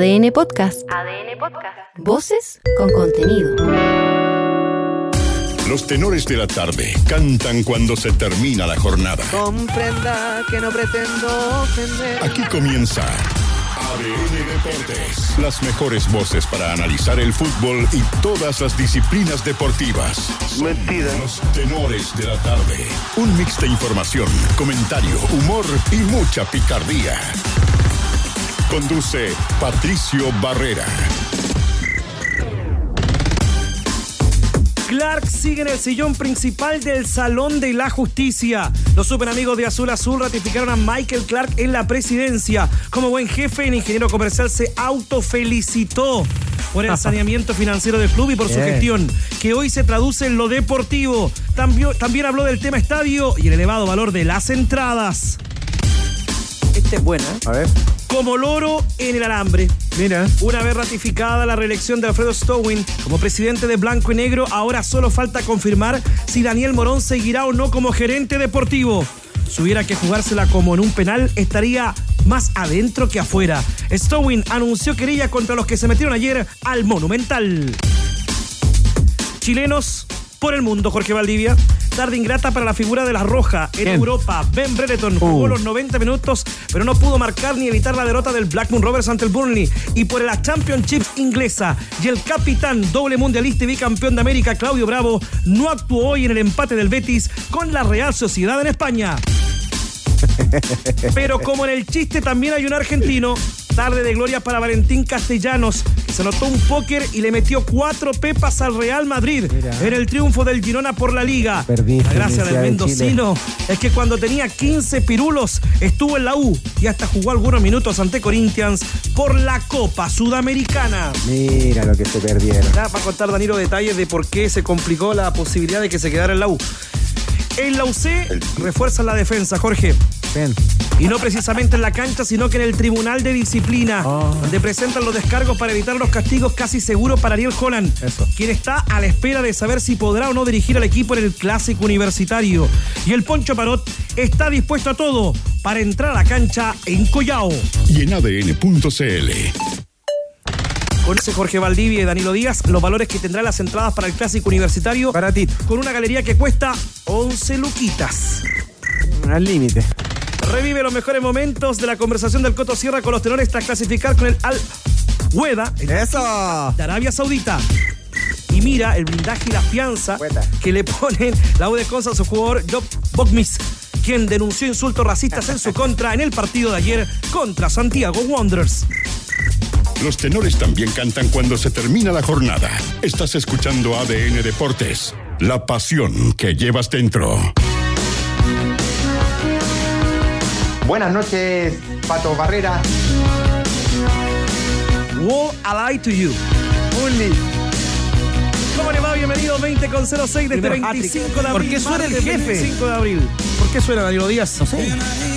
ADN Podcast. ADN Podcast. Voces con contenido. Los tenores de la tarde cantan cuando se termina la jornada. Comprenda que no pretendo ofender. Aquí comienza ADN Deportes. Las mejores voces para analizar el fútbol y todas las disciplinas deportivas. Mentira. Los tenores de la tarde. Un mix de información, comentario, humor y mucha picardía. Conduce Patricio Barrera. Clark sigue en el sillón principal del Salón de la Justicia. Los super amigos de Azul Azul ratificaron a Michael Clark en la presidencia. Como buen jefe, el ingeniero comercial se autofelicitó por el saneamiento financiero del club y por su gestión, que hoy se traduce en lo deportivo. También, también habló del tema estadio y el elevado valor de las entradas. Esta es buena. ¿eh? A ver, Como loro en el alambre. mira. Una vez ratificada la reelección de Alfredo Stowin como presidente de Blanco y Negro, ahora solo falta confirmar si Daniel Morón seguirá o no como gerente deportivo. Si hubiera que jugársela como en un penal, estaría más adentro que afuera. Stowin anunció querella contra los que se metieron ayer al Monumental. Chilenos por el mundo, Jorge Valdivia. Tarde ingrata para la figura de la Roja en ¿Quién? Europa. Ben Brereton jugó Uh. los 90 minutos, pero no pudo marcar ni evitar la derrota del Blackburn Rovers ante el Burnley. Y por la Championship inglesa. Y el capitán, doble mundialista y bicampeón de América, Claudio Bravo, no actuó hoy en el empate del Betis con la Real Sociedad en España. Pero como en el chiste también hay un argentino, tarde de gloria para Valentín Castellanos, anotó un póker y le metió cuatro pepas al Real Madrid Mira. en el triunfo del Girona por la Liga. Perdiste, la gracia del de mendocino es que cuando tenía 15 pirulos estuvo en la U y hasta jugó algunos minutos ante Corinthians por la Copa Sudamericana. Mira lo que se perdieron. Ya va a contar Danilo detalles de por qué se complicó la posibilidad de que se quedara en la U. En la UC refuerzan la defensa, Jorge. Ven. Y no precisamente en la cancha, sino que en el Tribunal de Disciplina, Ah. donde presentan los descargos para evitar los castigos casi seguros para Ariel Holland, Eso. quien está a la espera de saber si podrá o no dirigir al equipo en el Clásico Universitario. Y el Poncho Parot está dispuesto a todo para entrar a la cancha en Collao. Y en ADN.cl. Conoce Jorge Valdivia y Danilo Díaz los valores que tendrán las entradas para el Clásico Universitario Baratito. con una galería que cuesta 11 luquitas. Al límite. Revive los mejores momentos de la conversación del Coto Sierra con los tenores tras clasificar con el Al Hueda ¡Eso! de Arabia Saudita. Y mira el blindaje y la fianza que le ponen la U de Consa a su jugador Job Bogmis, quien denunció insultos racistas en su contra en el partido de ayer contra Santiago Wanderers. Los tenores también cantan cuando se termina la jornada. Estás escuchando ADN Deportes. La pasión que llevas dentro. Buenas noches, Pato Barrera. Woe I lie to you. Only. ¿Cómo le va? Bienvenido 20 con 06 de este Primer 25 de abril. ¿Por qué suena el jefe? 25 de abril. ¿Por qué suena Danilo Díaz? No sé.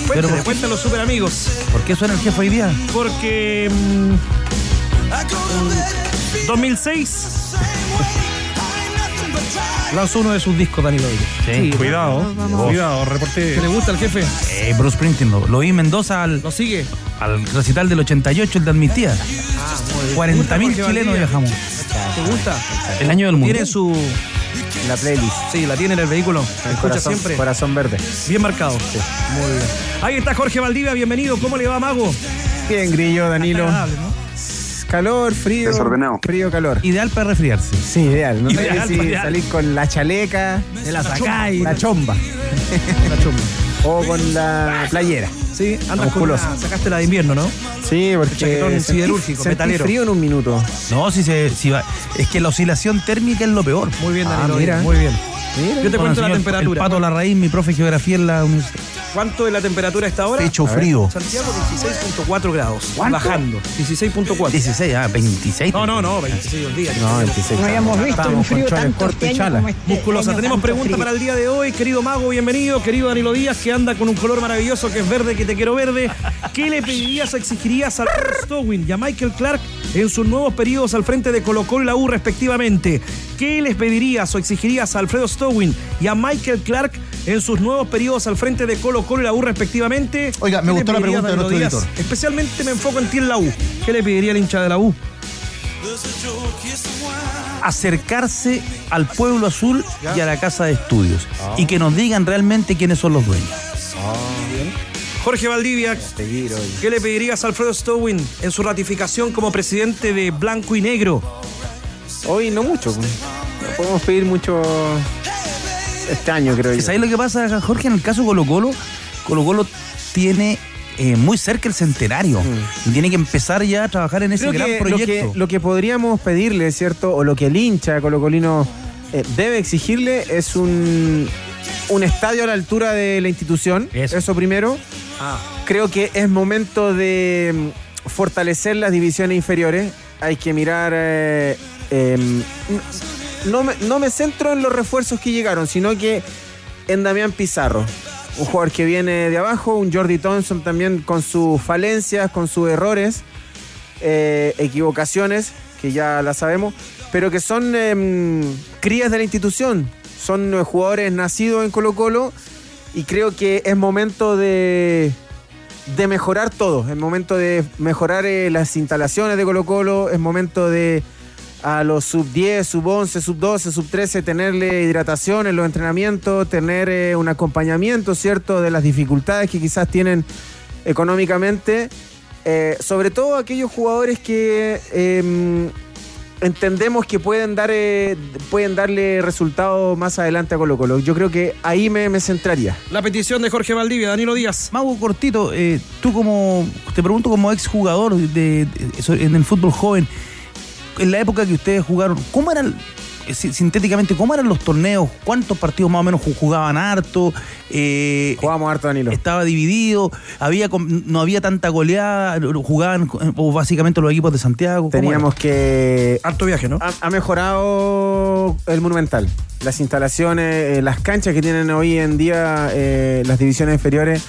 Cuéntale, Pero los super amigos. ¿Por qué suena el jefe hoy día? Porque. mm, mm, 2006. Lanzó uno de sus discos, Danilo. Sí. Cuidado, cuidado, reporte. ¿Qué le gusta al jefe? Eh, Bruce Springsteen, lo, lo vi en Mendoza al, ¿Lo sigue? al recital del 88, el de Amnistía. 40.000 Jorge chilenos Valdivia. viajamos. ¿Te gusta? El año del mundo. Tiene su. La playlist. Sí, la tiene en el vehículo. El Escucha corazón, siempre. corazón verde. Bien marcado. Muy bien. Ahí está Jorge Valdivia, bienvenido. ¿Cómo le va, Mago? Bien, Grillo, Danilo. Agradable, ¿no? Calor, frío. Desordenado. Frío, calor. Ideal para resfriarse. Sí, ideal. No sé Ideal, si ideal. salir con la chaleca, De la sacáis. la chomba La chumba. o con la playera. Sí, andas con la, sacaste la de invierno, ¿no? Sí, porque sentí- siderúrgico, sentí metalero. frío en un minuto. No, si se, si va, es que la oscilación térmica es lo peor. Muy bien, Ah, Danilo. mira. Muy bien. Mira. Yo te Bueno, cuento la temperatura. El pato la raíz, mi profe de geografía en la universidad. ¿Cuánto es la temperatura a esta hora? Pecho frío. Santiago 16.4 grados. ¿Cuánto? Bajando. 16.4. 16, ah, 26. No, no, no, 26 el día. No, 26. No habíamos visto un frío tanto cortos este Musculosa. Tenemos pregunta frío. para el día de hoy. Querido Mago, bienvenido. Querido Danilo Díaz, que anda con un color maravilloso que es verde, que te quiero verde. ¿Qué le pedirías o exigirías a Stowin y a Michael Clark en sus nuevos periodos al frente de Colo Colo y la U respectivamente? ¿Qué les pedirías o exigirías a Alfredo Stowin y a Michael Clark en sus nuevos periodos al frente de Colo Colo y la U respectivamente. Oiga, me ¿Qué le gustó la pregunta de nuestro Díaz? editor. Especialmente me enfoco en ti en la U. ¿Qué le pediría el hincha de la U? Acercarse al pueblo azul y a la casa de estudios. Y que nos digan realmente quiénes son los dueños. Jorge Valdivia, ¿qué le pedirías a Alfredo Stowin en su ratificación como presidente de Blanco y Negro? Hoy no mucho. pues. No podemos pedir mucho este año, creo yo. ¿Sabes lo que pasa, Jorge? En el caso Colo Colo, Colo Colo tiene eh, muy cerca el centenario. Y tiene que empezar ya a trabajar en ese Mm. Creo gran que lo, proyecto. que lo que podríamos pedirle, ¿cierto? O lo que el hincha colocolino eh, debe exigirle es un, un estadio a la altura de la institución. Eso. primero. Creo que es momento de mm, fortalecer las divisiones inferiores. Hay que mirar. eh, em, no, me, centro en los refuerzos que llegaron, sino que en Damián Pizarro. Un jugador que viene de abajo, un Jordi Thompson también con sus falencias, con sus errores, eh, equivocaciones, que ya las sabemos, pero que son em, crías de la institución. Son eh, jugadores nacidos en Colo Colo y creo que es momento de, de mejorar todo. Es momento de mejorar eh, las instalaciones de Colo Colo, es momento de a los sub 10, sub 11, sub 12, sub 13 tenerle hidratación en los entrenamientos, tener eh, un acompañamiento, ¿cierto?, de las dificultades que quizás tienen económicamente. Eh, sobre todo aquellos jugadores que eh, entendemos que pueden, dar, eh, pueden darle resultados más adelante a Colo Colo. Yo creo que ahí me, me centraría. La petición de Jorge Valdivia, Danilo Díaz. Mago Cortito, eh, tú como, te pregunto como exjugador de, de- en el fútbol joven, en la época que ustedes jugaron, ¿cómo eran, eh, si- sintéticamente, cómo eran los torneos? ¿Cuántos partidos más o menos ju- jugaban harto? Eh, Jugábamos harto, Danilo. estaba dividido, había no había tanta goleada, jugaban eh, o básicamente los equipos de Santiago. ¿cómo Teníamos que Harto viaje, ¿no? ha, ha mejorado el Monumental. Las instalaciones, eh, las canchas que tienen hoy en día eh, las divisiones inferiores,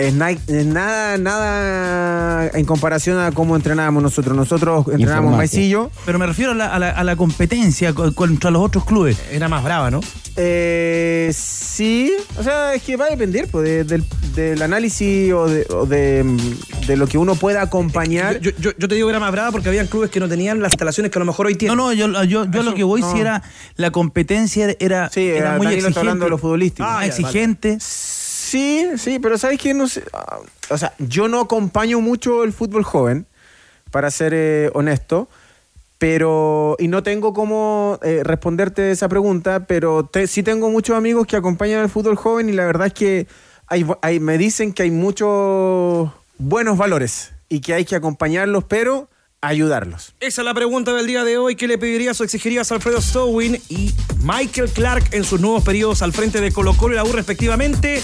es, na- es nada, nada en comparación a cómo entrenábamos nosotros. Nosotros entrenábamos. Maicillo. Pero me refiero a la, a la- a la competencia co- contra los otros clubes. Era más brava, ¿no? Eh, sí, o sea, es que va a depender pues, de- del, del análisis o, de, o de, mm, de lo que uno pueda acompañar. Yo, yo- yo te digo que era más brava porque habían clubes que no tenían las instalaciones que a lo mejor hoy No, tienen. no, yo, yo, yo lo que voy no. si era la competencia era, Sí, era eh, muy exigente. hablando de lo futbolístico. Ah, Ah, ya, exigente. Sí, sí, pero ¿sabes qué? No sé, ah, o sea, yo no acompaño mucho el fútbol joven, para ser eh, honesto, pero, y no tengo cómo eh, responderte esa pregunta, pero te- sí tengo muchos amigos que acompañan el fútbol joven y la verdad es que hay, hay- me dicen que hay muchos buenos valores y que hay que acompañarlos, pero ayudarlos. Esa es la pregunta del día de hoy. ¿Qué le pedirías o exigirías a Alfredo Stowin y Michael Clark en sus nuevos periodos al frente de Colo Colo y la U respectivamente?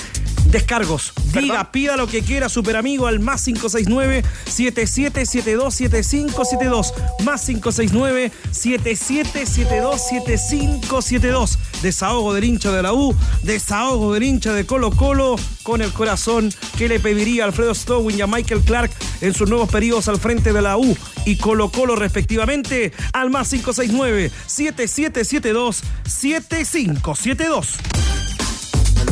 Descargos. Diga, pida lo que quiera, super amigo, al más 569-7772-7572. Más 569-7772-7572. Desahogo del hincha de la U, desahogo del hincha de Colo Colo con el corazón. ¿Qué le pediría a Alfredo Stowin y a Michael Clark en sus nuevos periodos al frente de la U y Colo Colo respectivamente? Al más 569-7772-7572. El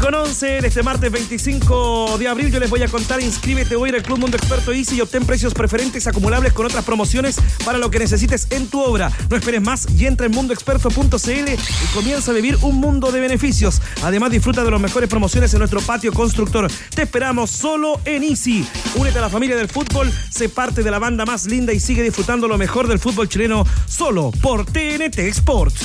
Con 11 en este martes 25 de abril yo les voy a contar, inscríbete hoy en el Club Mundo Experto Easy y obtén precios preferentes acumulables con otras promociones para lo que necesites en tu obra. No esperes más y entra en mundoexperto.cl y comienza a vivir un mundo de beneficios. Además disfruta de las mejores promociones en nuestro patio constructor. Te esperamos solo en Easy. Únete a la familia del fútbol, sé parte de la banda más linda y sigue disfrutando lo mejor del fútbol chileno solo por TNT Sports.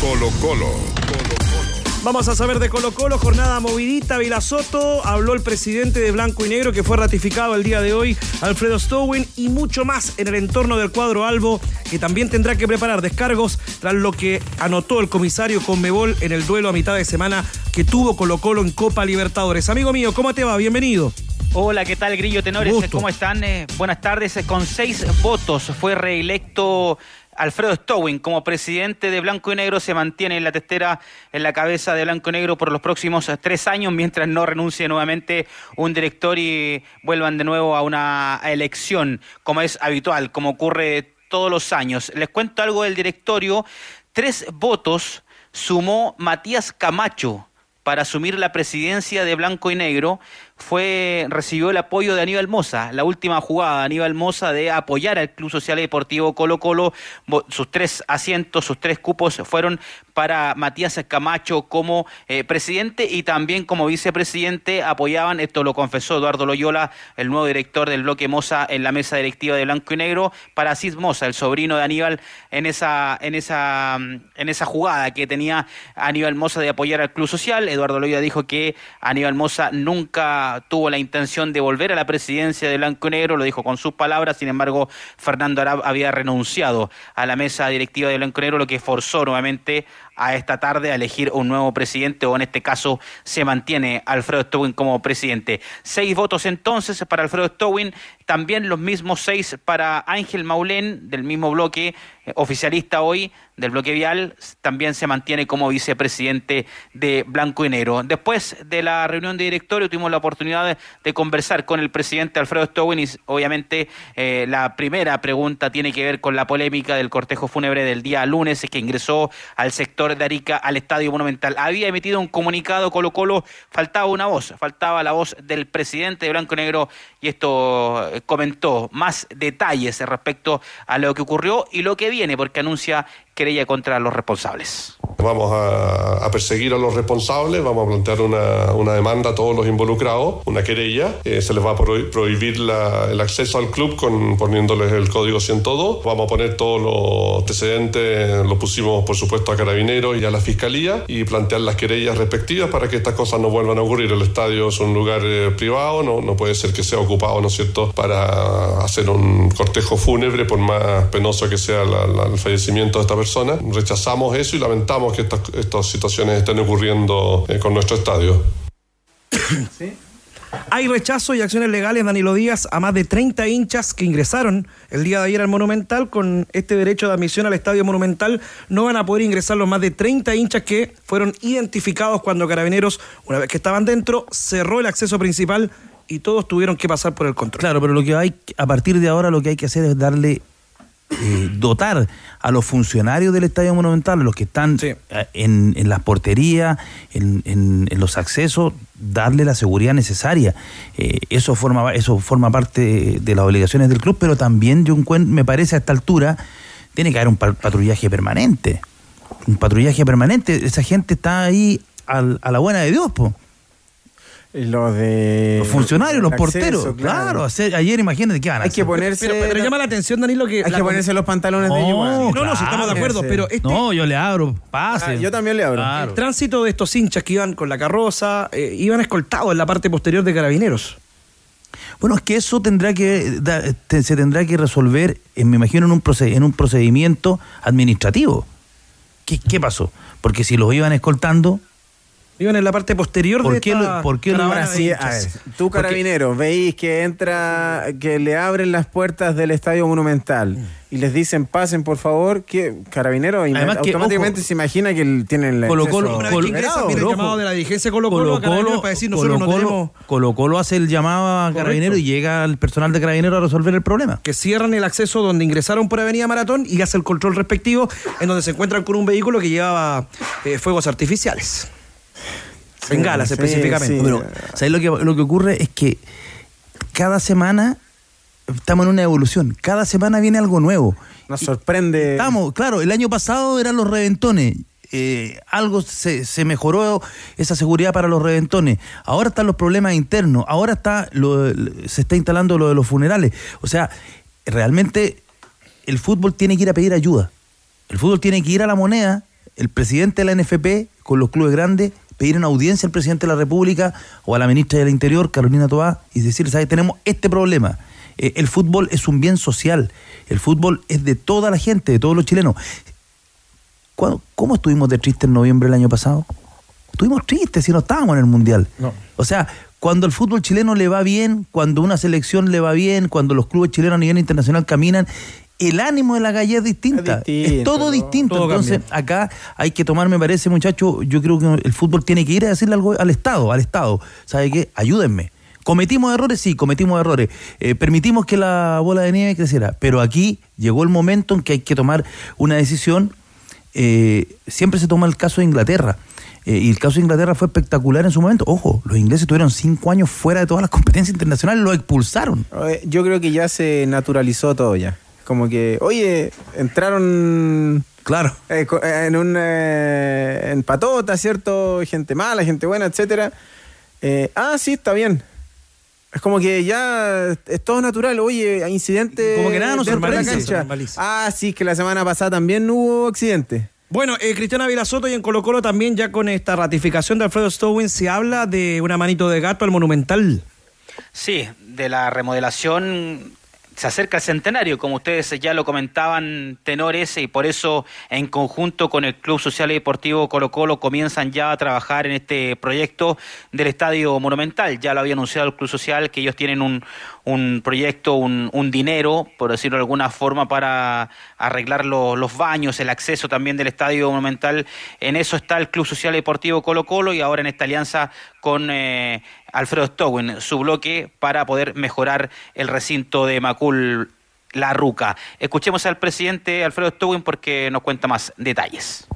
Colo Colo. Vamos a saber de Colo Colo, jornada movidita, Vilasoto, habló el presidente de Blanco y Negro que fue ratificado el día de hoy, Alfredo Stowin, y mucho más en el entorno del cuadro Albo, que también tendrá que preparar descargos tras lo que anotó el comisario Conmebol en el duelo a mitad de semana que tuvo Colo Colo en Copa Libertadores. Amigo mío, ¿cómo te va? Bienvenido. Hola, ¿qué tal, Grillo Tenores? Gusto. ¿Cómo están? Eh, buenas tardes. Con seis votos fue reelecto Alfredo Stowin como presidente de Blanco y Negro. Se mantiene en la testera, en la cabeza de Blanco y Negro por los próximos eh, tres años, mientras no renuncie nuevamente un director y vuelvan de nuevo a una elección, como es habitual, como ocurre todos los años. Les cuento algo del directorio. tres votos sumó Matías Camacho para asumir la presidencia de Blanco y Negro fue recibió el apoyo de Aníbal Moza, la última jugada de Aníbal Moza de apoyar al Club Social y Deportivo Colo Colo, sus tres asientos, sus tres cupos fueron para Matías Camacho como eh, presidente y también como vicepresidente apoyaban, esto lo confesó Eduardo Loyola, el nuevo director del bloque Moza en la mesa directiva de Blanco y Negro, para Cis Moza, el sobrino de Aníbal, en esa, en esa, en esa jugada que tenía Aníbal Moza de apoyar al Club Social. Eduardo Loyola dijo que Aníbal Moza nunca tuvo la intención de volver a la presidencia de Blanco Negro, lo dijo con sus palabras, sin embargo, Fernando Arab había renunciado a la mesa directiva de Blanco Negro, lo que forzó nuevamente a esta tarde a elegir un nuevo presidente, o en este caso se mantiene Alfredo Stowin como presidente. Seis votos entonces para Alfredo Stowin, también los mismos seis para Ángel Maulén, del mismo bloque eh, oficialista hoy, del bloque vial, también se mantiene como vicepresidente de Blanco y Negro. Después de la reunión de directorio tuvimos la oportunidad de, conversar con el presidente Alfredo Stowin y obviamente eh, la primera pregunta tiene que ver con la polémica del cortejo fúnebre del día lunes que ingresó al sector de Arica al Estadio Monumental. Había emitido un comunicado Colo Colo, faltaba una voz, faltaba la voz del presidente de Blanco Negro y esto eh, comentó más detalles respecto a lo que ocurrió y lo que viene, porque anuncia querella contra los responsables. Vamos a, perseguir a los responsables, vamos a plantear una, demanda a todos los involucrados, una querella. Eh, se les va a prohibir el acceso al club con, poniéndoles el código 102. Vamos a poner todos los antecedentes, lo pusimos por supuesto a Carabineros y a la Fiscalía y plantear las querellas respectivas para que estas cosas no vuelvan a ocurrir. El estadio es un lugar eh, privado, no, no puede ser que sea ocupado, ¿no es cierto?, para hacer un cortejo fúnebre, por más penoso que sea el fallecimiento de esta persona. Rechazamos eso y lamentamos que estas, situaciones estén ocurriendo eh, con nuestro estadio. Hay rechazo y acciones legales, Danilo Díaz, a más de 30 hinchas que ingresaron el día de ayer al Monumental con este derecho de admisión al Estadio Monumental. No van a poder ingresar los más de 30 hinchas que fueron identificados cuando Carabineros, una vez que estaban dentro, cerró el acceso principal y todos tuvieron que pasar por el control. Claro, pero lo que hay, a partir de ahora lo que hay que hacer es darle eh, dotar a los funcionarios del Estadio Monumental, los que están eh, en, las porterías, en, los accesos, darle la seguridad necesaria. Eh, eso, forma, eso forma parte de las obligaciones del club, pero también yo me parece a esta altura tiene que haber un patrullaje permanente. Un patrullaje permanente. Esa gente está ahí a la buena de Dios, pues. Los de. Los funcionarios, los porteros. Claro, ayer imagínate qué van a Hay que ponerse. Pero, llama la atención, Danilo, que. Hay que ponerse los pantalones de igual. No, no, si estamos de acuerdo, pero. Este... No, yo le abro, pase. Ah, yo también le abro. El tránsito de estos hinchas que iban con la carroza, eh, iban escoltados en la parte posterior de carabineros. Bueno, es que eso tendrá que se tendrá que resolver, me imagino, en un, en un procedimiento administrativo. ¿Qué, ¿Qué pasó? Porque si los iban escoltando, Iban en la parte posterior ¿Por de qué esta ¿Por qué ahora sí, a ver, tú carabinero, veis que entra, que le abren las puertas del Estadio Monumental y les dicen pasen por favor, que carabinero Además automáticamente se imagina que tienen la Colo Colo, Colo, el llamado de la dirigencia Colo Colo, Colo, para decir nosotros no tenemos Colo Colo hace el llamado a carabinero y llega el personal de carabinero a resolver el problema. Que cierran el acceso donde ingresaron por Avenida Maratón y hace el control respectivo en donde se encuentran con un vehículo que llevaba eh, fuegos artificiales. Bengalas específicamente. Pero, ¿sabes lo que, lo que ocurre? Es que cada semana estamos en una evolución. Cada semana viene algo nuevo. Nos sorprende. Estamos, claro, el año pasado eran los reventones. Eh, algo se, se, mejoró esa seguridad para los reventones. Ahora están los problemas internos. Ahora está lo, se está instalando lo de los funerales. O sea, realmente el fútbol tiene que ir a pedir ayuda. El fútbol tiene que ir a la moneda. El presidente de la NFP con los clubes grandes pedir una audiencia al presidente de la República o a la ministra del Interior, Carolina Toá, y decir, ¿sabes? Tenemos este problema. Eh, el fútbol es un bien social. El fútbol es de toda la gente, de todos los chilenos. ¿Cómo estuvimos de triste en noviembre del año pasado? Estuvimos tristes si no estábamos en el Mundial. O sea, cuando el fútbol chileno le va bien, cuando una selección le va bien, cuando los clubes chilenos a nivel internacional caminan, el ánimo de la calle es distinta. Es, todo distinto. Entonces, acá hay que tomar, me parece, muchachos, yo creo que el fútbol tiene que ir a decirle algo al Estado, al Estado. ¿Sabe qué? Ayúdenme. ¿Cometimos errores? Sí, cometimos errores. Eh, permitimos que la bola de nieve creciera. Pero aquí llegó el momento en que hay que tomar una decisión eh, siempre se toma el caso de Inglaterra. Eh, y el caso de Inglaterra fue espectacular en su momento. Ojo, los ingleses tuvieron cinco años fuera de todas las competencias internacionales, lo expulsaron. Yo creo que ya se naturalizó todo ya. Como que, oye, entraron Claro. eh, eh, en un eh, en patota, ¿cierto? Gente mala, gente buena, etcétera. Eh, ah, sí, está bien. Es como que ya es todo natural. Oye, hay incidentes. Como que nada nos sorprende. Ah, sí, que la semana pasada también hubo accidentes. Bueno, eh, Cristiana Vilasoto y en Colo Colo también ya con esta ratificación de Alfredo Stowin se habla de una manito de gato al Monumental. Sí, de la remodelación se acerca el centenario, como ustedes ya lo comentaban, tenores, y por eso en conjunto con el Club Social y Deportivo Colo Colo comienzan ya a trabajar en este proyecto del Estadio Monumental. Ya lo había anunciado el Club Social que ellos tienen un, un proyecto, un, un dinero, por decirlo de alguna forma, para arreglar lo- los baños, el acceso también del Estadio Monumental. En eso está el Club Social Deportivo Colo Colo y ahora en esta alianza con eh, Alfredo Stowin, su bloque, para poder mejorar el recinto de Macul La Ruca. Escuchemos al presidente Alfredo Stowin porque nos cuenta más detalles.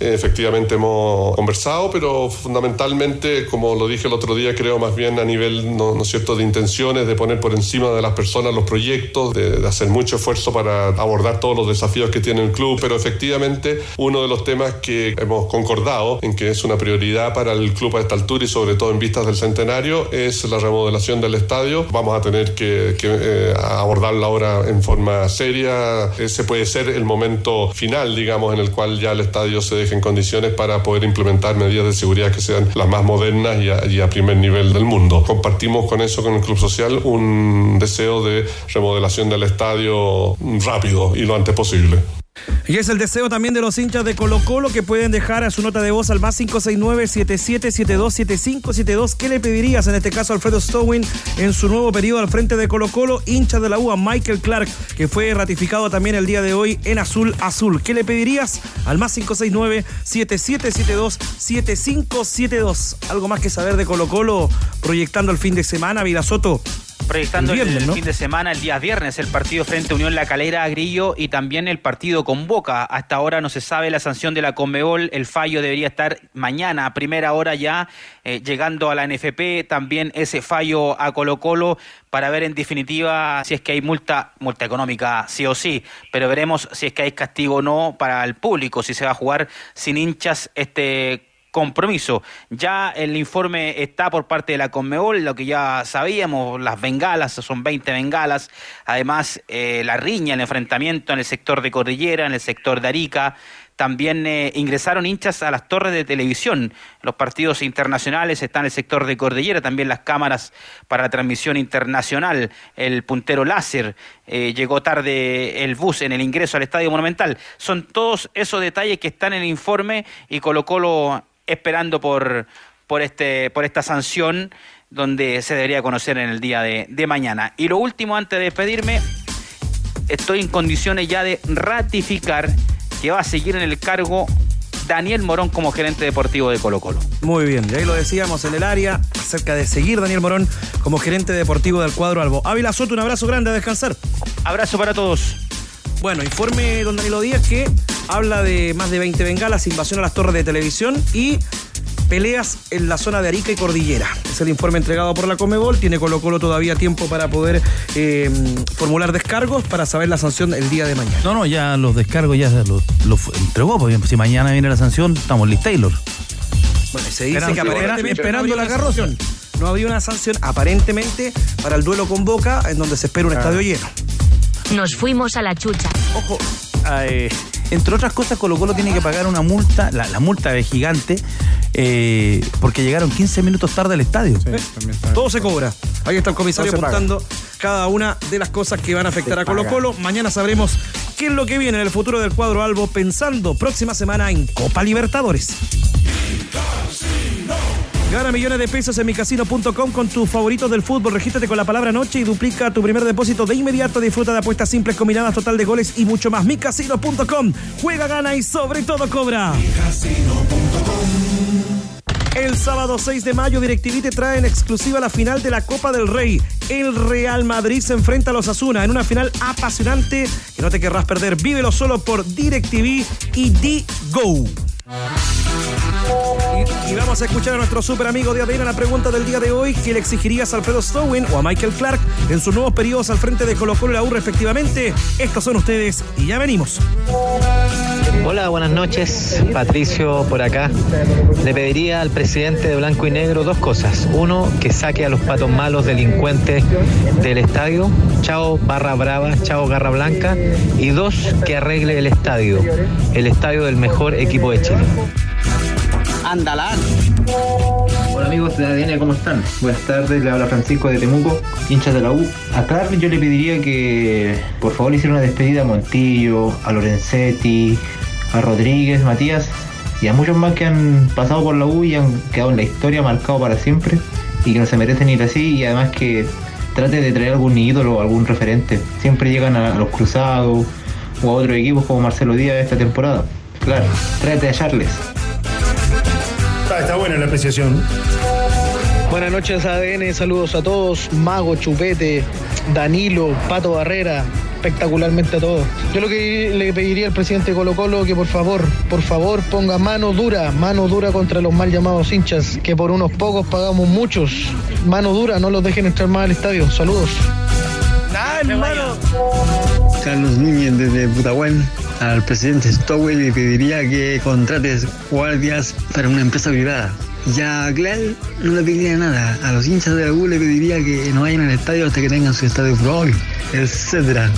Efectivamente hemos conversado, pero fundamentalmente, como lo dije el otro día, creo más bien a nivel, ¿no, no es cierto?, de intenciones, de poner por encima de las personas los proyectos, de, de hacer mucho esfuerzo para abordar todos los desafíos que tiene el club, pero efectivamente uno de los temas que hemos concordado en que es una prioridad para el club a esta altura y sobre todo en vistas del centenario es la remodelación del estadio. Vamos a tener que, que, eh, abordarla ahora en forma seria. Ese puede ser el momento final, digamos, en el cual ya el estadio se en condiciones para poder implementar medidas de seguridad que sean las más modernas y a, y a primer nivel del mundo. Compartimos con eso, con el Club Social, un deseo de remodelación del estadio rápido y lo antes posible. Y es el deseo también de los hinchas de Colo Colo que pueden dejar a su nota de voz al más 569-7772-7572. ¿Qué le pedirías en este caso a Alfredo Stowin en su nuevo periodo al frente de Colo Colo? Hincha de la UA, Michael Clark, que fue ratificado también el día de hoy en Azul Azul. ¿Qué le pedirías al más 569-7772-7572? Algo más que saber de Colo Colo proyectando el fin de semana, Vilasoto. Proyectando El el, viernes, ¿no? fin de semana, el día viernes, el partido frente a Unión La Calera Grillo y también el partido con Boca. Hasta ahora no se sabe la sanción de la Conmebol. El fallo debería estar mañana, a primera hora ya, eh, llegando a la NFP. También ese fallo a Colo Colo para ver en definitiva si es que hay multa, multa económica, sí o sí. Pero veremos si es que hay castigo o no para el público, si se va a jugar sin hinchas este compromiso. Ya el informe está por parte de la Conmebol, lo que ya sabíamos, las bengalas, son 20 bengalas, además eh, la riña, el enfrentamiento en el sector de Cordillera, en el sector de Arica, también eh, ingresaron hinchas a las torres de televisión. Los partidos internacionales están en el sector de Cordillera, también las cámaras para la transmisión internacional, el puntero láser, eh, llegó tarde el bus en el ingreso al Estadio Monumental. Son todos esos detalles que están en el informe y Colo Colo esperando por, por, este, por esta sanción donde se debería conocer en el día de, de mañana. Y lo último, antes de despedirme, estoy en condiciones ya de ratificar que va a seguir en el cargo Daniel Morón como gerente deportivo de Colo Colo. Muy bien, y ahí lo decíamos en el área acerca de seguir Daniel Morón como gerente deportivo del cuadro Albo. Ávila Soto, un abrazo grande, a descansar. Abrazo para todos. Bueno, informe don Danilo Díaz que habla de más de 20 bengalas, invasión a las torres de televisión y peleas en la zona de Arica y Cordillera. Es el informe entregado por la Comebol. Tiene Colo Colo todavía tiempo para poder eh, formular descargos para saber la sanción el día de mañana. No, no, ya los descargos ya los, los entregó, porque si mañana viene la sanción, estamos Liz Taylor. Bueno, se dice Esperando- que aparentemente esperando no la sanción. No había una sanción aparentemente para el duelo con Boca, en donde se espera un estadio lleno. Nos fuimos a la chucha. Ojo, Eh, entre otras cosas, Colo Colo tiene que pagar una multa, la, la multa es gigante, eh, porque llegaron 15 minutos tarde al estadio. todo se cobra. Ahí está el comisario Todo se paga. apuntando cada una de las cosas que van a afectar Se a Colo paga. Colo. Mañana sabremos qué es lo que viene en el futuro del cuadro Albo, pensando próxima semana en Copa Libertadores. Gana millones de pesos en micasino.com con tus favoritos del fútbol. Regístrate con la palabra noche y duplica tu primer depósito de inmediato. Disfruta de apuestas simples combinadas, total de goles y mucho más. micasino.com. Juega, gana y sobre todo cobra. El sábado 6 de mayo, DirecTV te trae en exclusiva la final de la Copa del Rey. El Real Madrid se enfrenta a los Asuna en una final apasionante que no te querrás perder. Vívelo solo por DirecTV y D-Go. Y, vamos a escuchar a nuestro super amigo de ADN la pregunta del día de hoy. ¿Qué le exigirías a Alfredo Stowin o a Michael Clark en sus nuevos periodos al frente de Colo Colo y la U respectivamente? Estos son ustedes y ya venimos. Hola, buenas noches. Patricio por acá. Le pediría al presidente de Blanco y Negro dos cosas. Uno, que saque a los patos malos delincuentes del estadio. Chao barra brava, chao garra blanca. Y dos, que arregle el estadio. El estadio del mejor equipo de Chile. Andalán. Hola amigos de ADN, ¿cómo están? Buenas tardes, le habla Francisco de Temuco, hinchas de la U. A Clark yo le pediría que por favor hiciera una despedida a Montillo, a Lorenzetti, a Rodríguez, Matías y a muchos más que han pasado por la U y han quedado en la historia marcado para siempre y que no se merecen ir así y además que trate de traer algún ídolo algún referente. Siempre llegan a, los cruzados o a otros equipos como Marcelo Díaz esta temporada. Claro, trate de hallarles. Está, buena la apreciación. Buenas noches ADN, saludos a todos, Mago, Chupete, Danilo, Pato Barrera, espectacularmente a todos. Yo lo que le pediría al presidente Colo Colo que por favor, por favor ponga mano dura, mano dura contra los mal llamados hinchas, que por unos pocos pagamos muchos. Mano dura, no los dejen entrar más al estadio. Saludos. Carlos Núñez desde Putahuén. Al presidente Stowell le pediría que contrates guardias para una empresa privada. Ya a no le pediría nada. A los hinchas de la U le pediría que no vayan al estadio hasta que tengan su estadio propio, etcétera.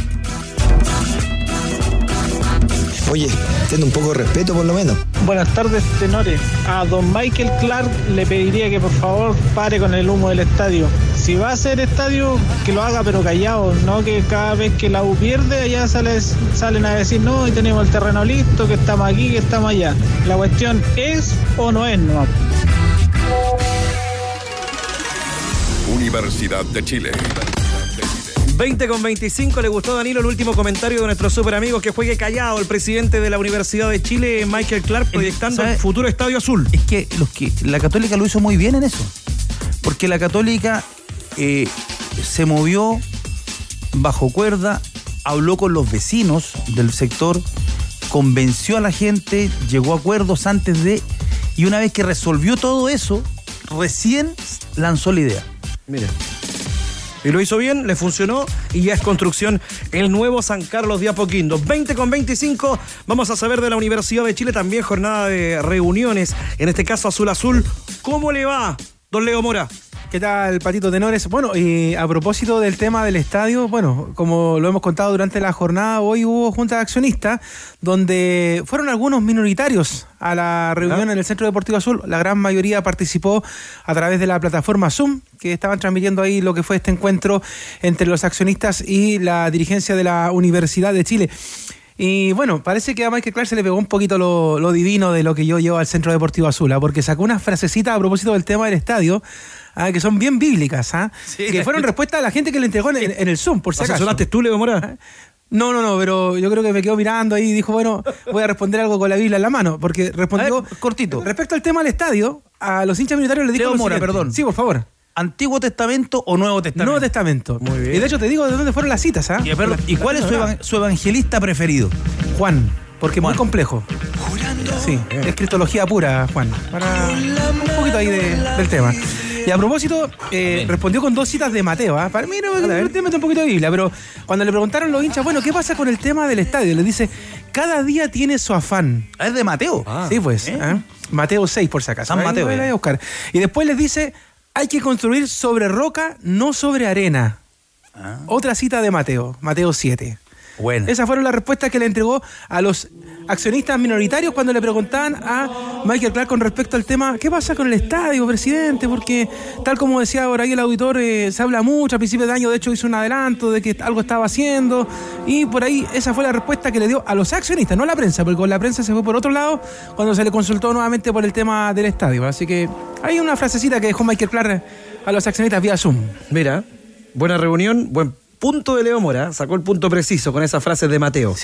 Oye, ten un poco de respeto por lo menos. Buenas tardes, tenores. A don Michael Clark le pediría que por favor pare con el humo del estadio. Si va a hacer estadio, que lo haga pero callado, no que cada vez que la U pierde allá salen a decir no y tenemos el terreno listo, que estamos aquí, que estamos allá. La cuestión es o no es, no. Universidad de Chile. 20 con 25. Le gustó Danilo el último comentario de nuestro super amigo que juegue callado, el presidente de la Universidad de Chile, Michael Clark, proyectando el futuro Estadio Azul. Es que, los que la Católica lo hizo muy bien en eso. Porque la Católica eh, se movió bajo cuerda, habló con los vecinos del sector, convenció a la gente, llegó a acuerdos antes de. Y una vez que resolvió todo eso, recién lanzó la idea. Mire. Y lo hizo bien, le funcionó y ya es construcción el nuevo San Carlos de Apoquindo. 20 con 25, vamos a saber de la Universidad de Chile, también jornada de reuniones, en este caso Azul Azul. ¿Cómo le va, don Leo Mora? ¿Qué tal, Patito Tenores? Bueno, y a propósito del tema del estadio, bueno, como lo hemos contado durante la jornada, hoy hubo junta de accionistas donde fueron algunos minoritarios a la reunión en el Centro Deportivo Azul. La gran mayoría participó a través de la plataforma Zoom, que estaban transmitiendo ahí lo que fue este encuentro entre los accionistas y la dirigencia de la Universidad de Chile. Y bueno, parece que a Michael Clark se le pegó un poquito lo, divino de lo que yo llevo al Centro Deportivo Azul, ¿ah? porque sacó unas frasecitas a propósito del tema del estadio, ¿ah? que son bien bíblicas, ¿ah? que fueron respuesta a la gente que le entregó en, el Zoom, por si acaso. ¿Sonaste tú, Leo Mora? No, no, no, pero yo creo que me quedó mirando ahí y dijo, bueno, voy a responder algo con la Biblia en la mano, porque respondió cortito. Respecto al tema del estadio, a los hinchas militares le dijo... Leo Mora, perdón. Sí, por favor. ¿Antiguo Testamento o Nuevo Testamento? Nuevo Testamento. Muy bien. Y de hecho te digo de dónde fueron las citas, ¿ah? ¿Y, cuál es su, evangelista preferido? Juan, porque es muy complejo. Sí, es cristología pura, Juan. Para un poquito ahí del tema. Y a propósito, eh, respondió con dos citas de Mateo. ¿ah? Para mí no me un poquito de Biblia, pero cuando le preguntaron los hinchas, bueno, ¿qué pasa con el tema del estadio? Le dice, cada día tiene su afán. Ah, ¿Es de Mateo? sí, pues. ¿eh? ¿ah? Mateo 6, por si acaso. San Mateo. Y después les dice, hay que construir sobre roca, no sobre arena. Ah. Otra cita de Mateo, Mateo 7. Bueno. Esas fueron las respuestas que le entregó a los accionistas minoritarios cuando le preguntaban a Michael Clark con respecto al tema, ¿qué pasa con el estadio, presidente? Porque tal como decía por ahí el auditor, eh, se habla mucho, a principios de año de hecho hizo un adelanto de que algo estaba haciendo y por ahí esa fue la respuesta que le dio a los accionistas, no a la prensa, porque con la prensa se fue por otro lado cuando se le consultó nuevamente por el tema del estadio. Así que hay una frasecita que dejó Michael Clark a los accionistas vía Zoom. Mira, buena reunión, buen punto de Leo Mora, sacó el punto preciso con esas frases de Mateo.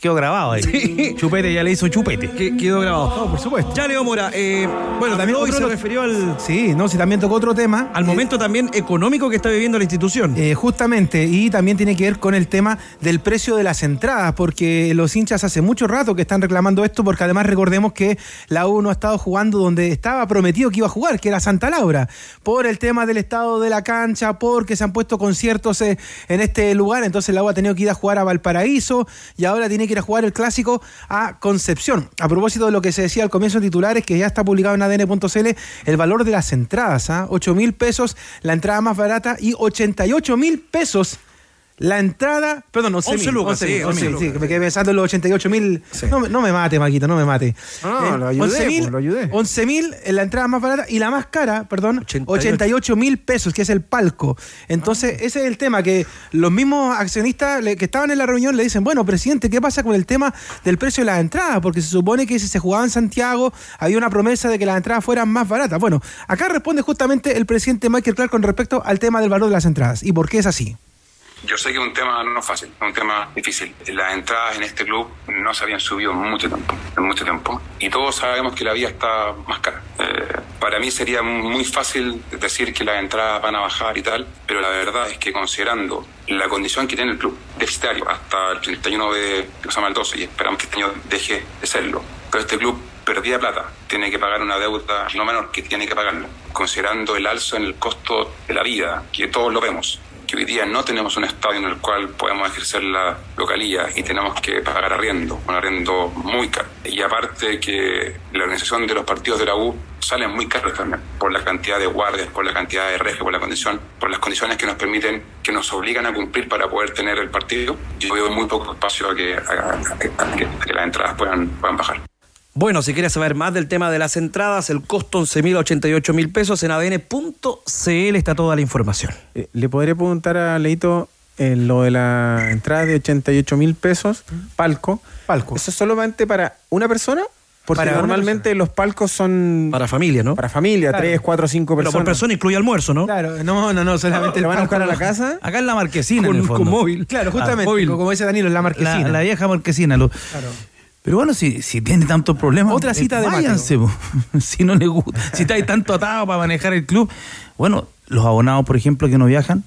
Quedó grabado ahí. Chupete ya le hizo chupete. Que- quedó grabado. No, por supuesto. Ya Leo Mora, eh, bueno, también tocó hoy se otro- refirió al, Sí, no, sí, también tocó otro tema. al Eh, momento también económico que está viviendo la institución. Eh, justamente, y también tiene que ver con el tema del precio de las entradas, porque los hinchas hace mucho rato que están reclamando esto, porque además recordemos que la U no ha estado jugando donde estaba prometido que iba a jugar, que era Santa Laura, por el tema del estado de la cancha, porque se han puesto conciertos eh, en este lugar, entonces la U ha tenido que ir a jugar a Valparaíso y ahora tiene que jugar el clásico a Concepción. A propósito de lo que se decía al comienzo en titulares, que ya está publicado en ADN.cl, el valor de las entradas, ¿ah? 8 mil pesos la entrada más barata y 88 mil pesos la entrada, perdón, 11 11 mil, lucas, 11 sí, mil, 11 sí, lucas, sí, que me quedé pensando en los 88 mil. No, me- no me mate, Maquito, no me mate. No, Eh, lo ayudé, 11 mil, pues, lo ayudé. 11 mil en la entrada más barata y la más cara, perdón, 88. 88 mil pesos, que es el palco. Entonces, ese es el tema, que los mismos accionistas que estaban en la reunión le dicen, bueno, presidente, ¿qué pasa con el tema del precio de las entradas? Porque se supone que si se jugaba en Santiago, había una promesa de que las entradas fueran más baratas. Bueno, acá responde justamente el presidente Michael Clark con respecto al tema del valor de las entradas y por qué es así. Yo sé que es un tema no fácil, es un tema difícil. Las entradas en este club no se habían subido en mucho tiempo, en mucho tiempo. Y todos sabemos que la vida está más cara. Eh, para mí sería muy fácil decir que las entradas van a bajar y tal, pero la verdad es que considerando la condición que tiene el club, deficitario, hasta el 31 de, que se llama el 12, y esperamos que este año deje de serlo. Pero este club perdía plata, tiene que pagar una deuda no menor que tiene que pagarlo, considerando el alzo en el costo de la vida, que todos lo vemos que hoy día no tenemos un estadio en el cual podemos ejercer la localía y tenemos que pagar arriendo, un arriendo muy caro. Y aparte que la organización de los partidos de la U salen muy caros también, por la cantidad de guardias, por la cantidad de reges, por la condición, por las condiciones que nos permiten, que nos obligan a cumplir para poder tener el partido. Yo veo muy poco espacio a que, que las entradas puedan, puedan bajar. Bueno, si quieres saber más del tema de las entradas, el costo 11 mil, 88 mil pesos en adn.cl está toda la información. Eh, ¿Le podría preguntar a Leito eh, lo de la entrada de 88 mil pesos, palco? Palco. ¿Eso es solamente para una persona? Porque Para normalmente los palcos son Para familia, ¿no? para familia, Claro. tres, cuatro, cinco Pero personas. por persona incluye almuerzo, ¿no? Claro, no, no, no, solamente ¿Te el van a buscar a la casa? Acá en la marquesina, en Con, el fondo. con móvil. Claro, justamente, Ah, móvil. como dice Danilo, en la marquesina. La, la vieja marquesina. lo- Pero bueno, si, si tiene tantos problemas. Otra cita de váyanse. Si no le gusta. Si estáis tanto atado para manejar el club. Bueno, los abonados, por ejemplo, que no viajan,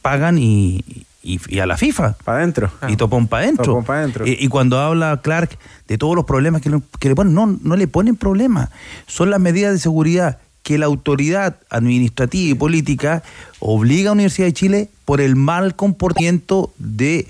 pagan y, y, y a la FIFA. Para adentro. Y topón para adentro. Pa'. Y, y cuando habla Clark de todos los problemas que, le- que le ponen, no, no le ponen problemas. Son las medidas de seguridad que la autoridad administrativa y política obliga a la Universidad de Chile por el mal comportamiento de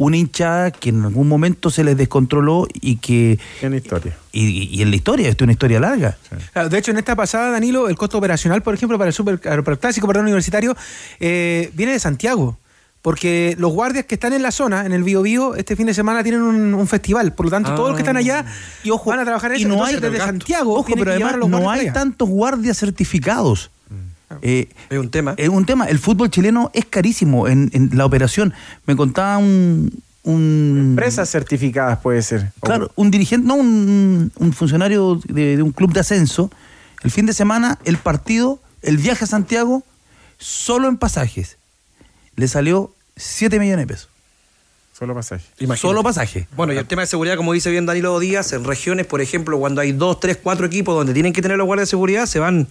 una hinchada que en algún momento se les descontroló y que... En historia. Y, y en la historia, esto es una historia larga. Claro, de hecho, en esta pasada, Danilo, el costo operacional, por ejemplo, para el, super, para el clásico perdón, universitario, eh, viene de Santiago. Porque los guardias que están en la zona, en el Bio Bio, este fin de semana tienen un, un festival. Por lo tanto, todos los que están allá Y ojo, van a trabajar en y eso. no Entonces, hay- desde Santiago. Ojo, pero que llevar a además los no hay allá. tantos guardias certificados. Eh, Es un tema. es un tema. El fútbol chileno es carísimo en, en la operación. Me contaba un, un Empresas certificadas puede ser. Claro, un dirigente, no un, un funcionario de, de un club de ascenso. El fin de semana, el partido, el viaje a Santiago, solo en pasajes, le salió 7 millones de pesos. Solo pasaje. Solo pasaje. Bueno, y el tema de seguridad, como dice bien Danilo Díaz, en regiones, por ejemplo, cuando hay dos, tres, cuatro equipos donde tienen que tener los guardias de seguridad, se van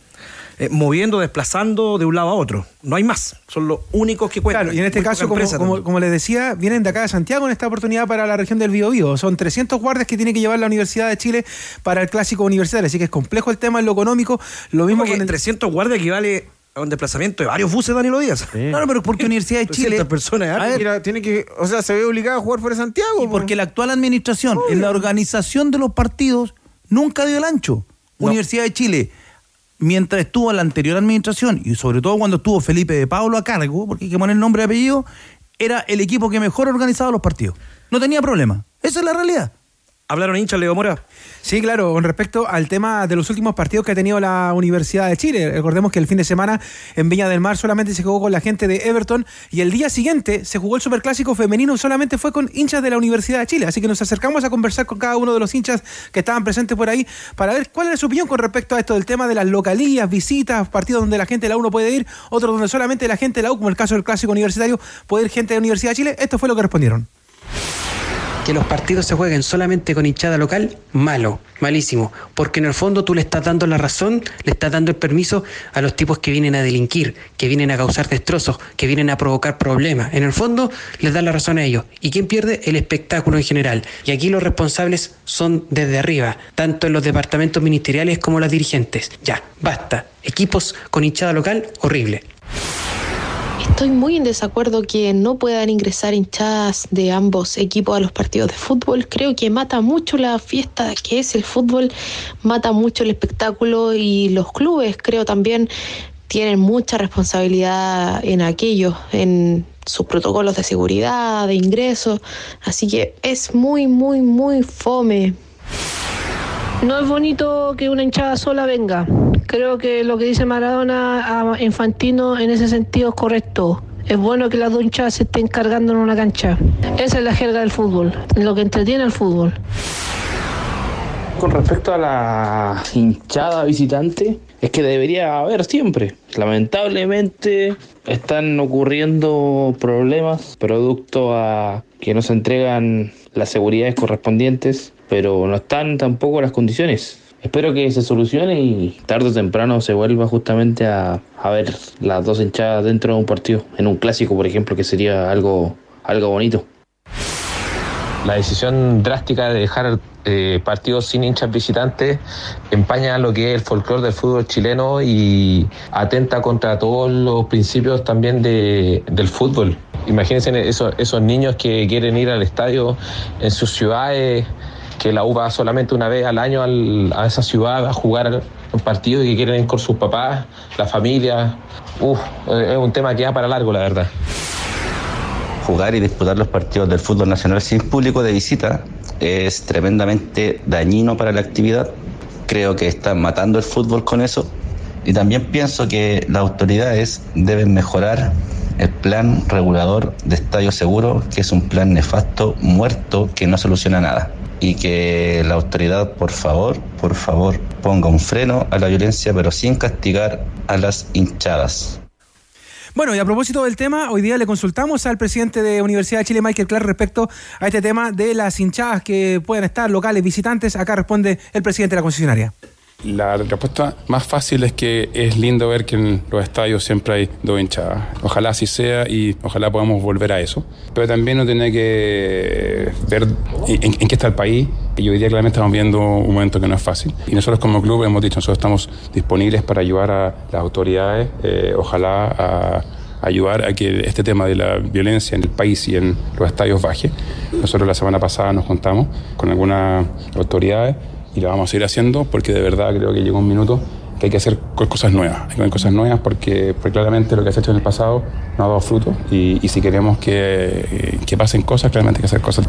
eh, moviendo, desplazando de un lado a otro. No hay más. Son los únicos que cuentan. Claro, y en este caso, como, les decía, vienen de acá de Santiago en esta oportunidad para la región del Biobío. Son 300 guardias que tiene que llevar la Universidad de Chile para el clásico universitario. Así que es complejo el tema en lo económico. Lo mismo con el 300 guardias equivale a un desplazamiento de varios buses, Danilo Díaz. Claro, pero porque Universidad de 300 Chile. personas, ¿eh? A ver, Mira, tiene que, o sea, se ve obligado a jugar fuera de Santiago. y po. porque la actual administración, en la organización de los partidos, nunca dio el ancho. Universidad de Chile, mientras estuvo la anterior administración, y sobre todo cuando estuvo Felipe de Pablo a cargo, porque hay que poner nombre y apellido, era el equipo que mejor organizaba los partidos. No tenía problema. Esa es la realidad. ¿Hablaron hinchas, Leo Mora? Sí, claro, con respecto al tema de los últimos partidos que ha tenido la Universidad de Chile. Recordemos que el fin de semana en Viña del Mar solamente se jugó con la gente de Everton y el día siguiente se jugó el Superclásico femenino solamente fue con hinchas de la Universidad de Chile. Así que nos acercamos a conversar con cada uno de los hinchas que estaban presentes por ahí para ver cuál era su opinión con respecto a esto del tema de las localías, visitas, partidos donde la gente de la U no puede ir, otros donde solamente la gente de la U, como el caso del Clásico Universitario, puede ir gente de la Universidad de Chile. Esto fue lo que respondieron. Que los partidos se jueguen solamente con hinchada local, malo, malísimo. Porque en el fondo tú le estás dando la razón, le estás dando el permiso a los tipos que vienen a delinquir, que vienen a causar destrozos, que vienen a provocar problemas. En el fondo les das la razón a ellos. ¿Y quién pierde? El espectáculo en general. Y aquí los responsables son desde arriba, tanto en los departamentos ministeriales como los dirigentes. Ya, basta. Equipos con hinchada local, horrible. Estoy muy en desacuerdo que no puedan ingresar hinchadas de ambos equipos a los partidos de fútbol. Creo que mata mucho la fiesta que es el fútbol, mata mucho el espectáculo y los clubes creo también tienen mucha responsabilidad en aquello, en sus protocolos de seguridad, de ingreso. Así que es muy, muy, muy fome. No es bonito que una hinchada sola venga. Creo que lo que dice Maradona a Infantino en ese sentido es correcto. Es bueno que las dos hinchadas se estén cargando en una cancha. Esa es la jerga del fútbol, lo que entretiene el fútbol. Con respecto a la hinchada visitante, es que debería haber siempre. Lamentablemente están ocurriendo problemas producto a que no se entregan las seguridades correspondientes, pero no están tampoco las condiciones. Espero que se solucione y tarde o temprano se vuelva justamente a, a ver las dos hinchadas dentro de un partido, en un clásico por ejemplo, que sería algo, algo bonito. La decisión drástica de dejar eh, partidos sin hinchas visitantes empaña lo que es el folclore del fútbol chileno y atenta contra todos los principios también de, del fútbol. Imagínense esos, esos niños que quieren ir al estadio en sus ciudades, que la U va solamente una vez al año al, a esa ciudad a jugar un partido y que quieren ir con sus papás, la familia. Uf, es un tema que va para largo, la verdad jugar y disputar los partidos del fútbol nacional sin público de visita es tremendamente dañino para la actividad. Creo que están matando el fútbol con eso. Y también pienso que las autoridades deben mejorar el plan regulador de Estadio Seguro, que es un plan nefasto, muerto, que no soluciona nada. Y que la autoridad, por favor, por favor, ponga un freno a la violencia, pero sin castigar a las hinchadas. Bueno, y a propósito del tema, hoy día le consultamos al presidente de Universidad de Chile, Michael Clark, respecto a este tema de las hinchadas que pueden estar locales, visitantes. Acá responde el presidente de la concesionaria. La respuesta más fácil es que es lindo ver que en los estadios siempre hay dos hinchadas. Ojalá así sea y ojalá podamos volver a eso. Pero también uno tiene que ver en, en qué está el país. Y hoy día claramente estamos viendo un momento que no es fácil. Y nosotros como club hemos dicho, nosotros estamos disponibles para ayudar a las autoridades, eh, ojalá a ayudar a que este tema de la violencia en el país y en los estadios baje. Nosotros la semana pasada nos juntamos con algunas autoridades y lo vamos a seguir haciendo porque de verdad creo que llegó un minuto que hay que hacer cosas nuevas, hay que hacer cosas nuevas porque, claramente lo que se ha hecho en el pasado no ha dado fruto y, y si queremos que, que pasen cosas, claramente hay que hacer cosas.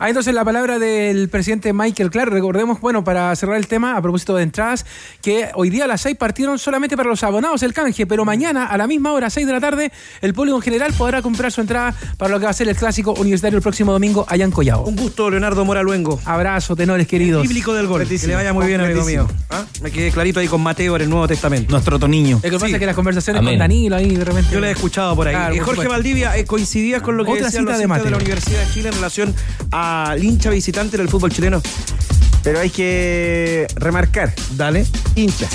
Ah, entonces la palabra del presidente Michael Clark. Recordemos, bueno, para cerrar el tema, a propósito de entradas, que hoy día a las 6 partieron solamente para los abonados el canje, pero mañana a la misma hora, 6 de la tarde, el público en general podrá comprar su entrada para lo que va a ser el clásico universitario el próximo domingo allá en Collao. Un gusto, Leonardo Moraluengo. Abrazo, tenores queridos. El bíblico del gol. Que le vaya muy bien, amigo mío. ¿Ah? Me quedé clarito ahí con Mateo en el Nuevo Testamento. Nuestro toniño. Lo que pasa es que las conversaciones Amén. con Danilo ahí de repente. Yo le he escuchado por ahí. Claro, eh, Jorge Valdivia, eh, coincidías con lo que Otra decían cita los de de, la Universidad de Chile en relación al hincha visitante del fútbol chileno. Pero hay que remarcar. Dale. Hinchas.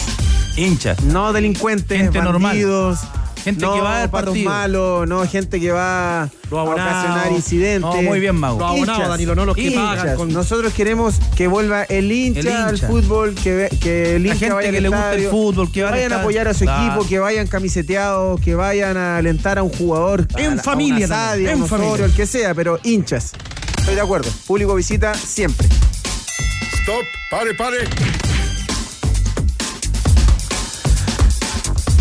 Hinchas. No delincuentes, Gente normal. bandidos. Gente no que va al partido. malos, no gente que va a ocasionar incidentes. No, muy bien, Mago. Los abonados, Hinchas, Danilo, no los que hinchas. pagan con- Nosotros queremos que vuelva el hincha, El hincha. al fútbol, que, que el La hincha gente vaya al que le gusta el fútbol, que al vayan a apoyar a su equipo, que vayan camiseteados, que vayan a alentar a un jugador. En a la- a familia una también, Sadia, en a un familia. El que sea, pero hinchas. Estoy de acuerdo. Público visita siempre. Stop, pare, pare.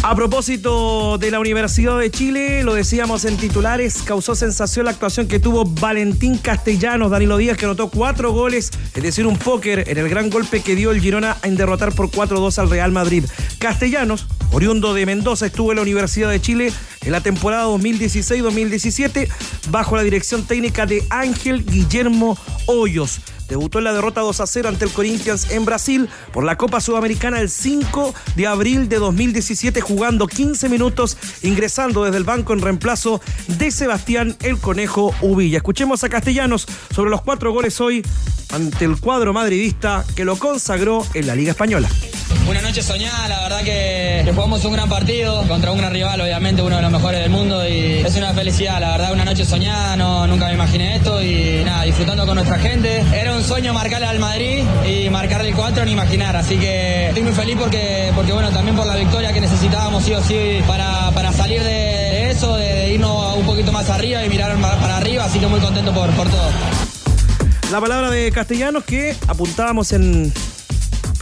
A propósito de la Universidad de Chile, lo decíamos en titulares, causó sensación la actuación que tuvo Valentín Castellanos, Danilo Díaz, que anotó cuatro goles, es decir, un póker en el gran golpe que dio el Girona en derrotar por 4-2 al Real Madrid. Castellanos, oriundo de Mendoza, estuvo en la Universidad de Chile en la temporada 2016-2017 bajo la dirección técnica de Ángel Guillermo Hoyos. Debutó en la derrota 2 a 0 ante el Corinthians en Brasil por la Copa Sudamericana el 5 de abril de 2017, jugando 15 minutos, ingresando desde el banco en reemplazo de Sebastián el Conejo Uvilla. Escuchemos a Castellanos sobre los cuatro goles hoy ante el cuadro madridista que lo consagró en la Liga Española. Una noche soñada, la verdad que, jugamos un gran partido contra un gran rival, obviamente uno de los mejores del mundo y es una felicidad, la verdad, una noche soñada, no, nunca me imaginé esto y nada, disfrutando con nuestra gente. Era un sueño marcarle al Madrid y marcarle el 4 ni imaginar, así que estoy muy feliz porque, porque bueno, también por la victoria que necesitábamos sí o sí para, para salir de eso, de, de irnos un poquito más arriba y mirar para arriba, así que muy contento por, por todo. La palabra de Castellanos que apuntábamos en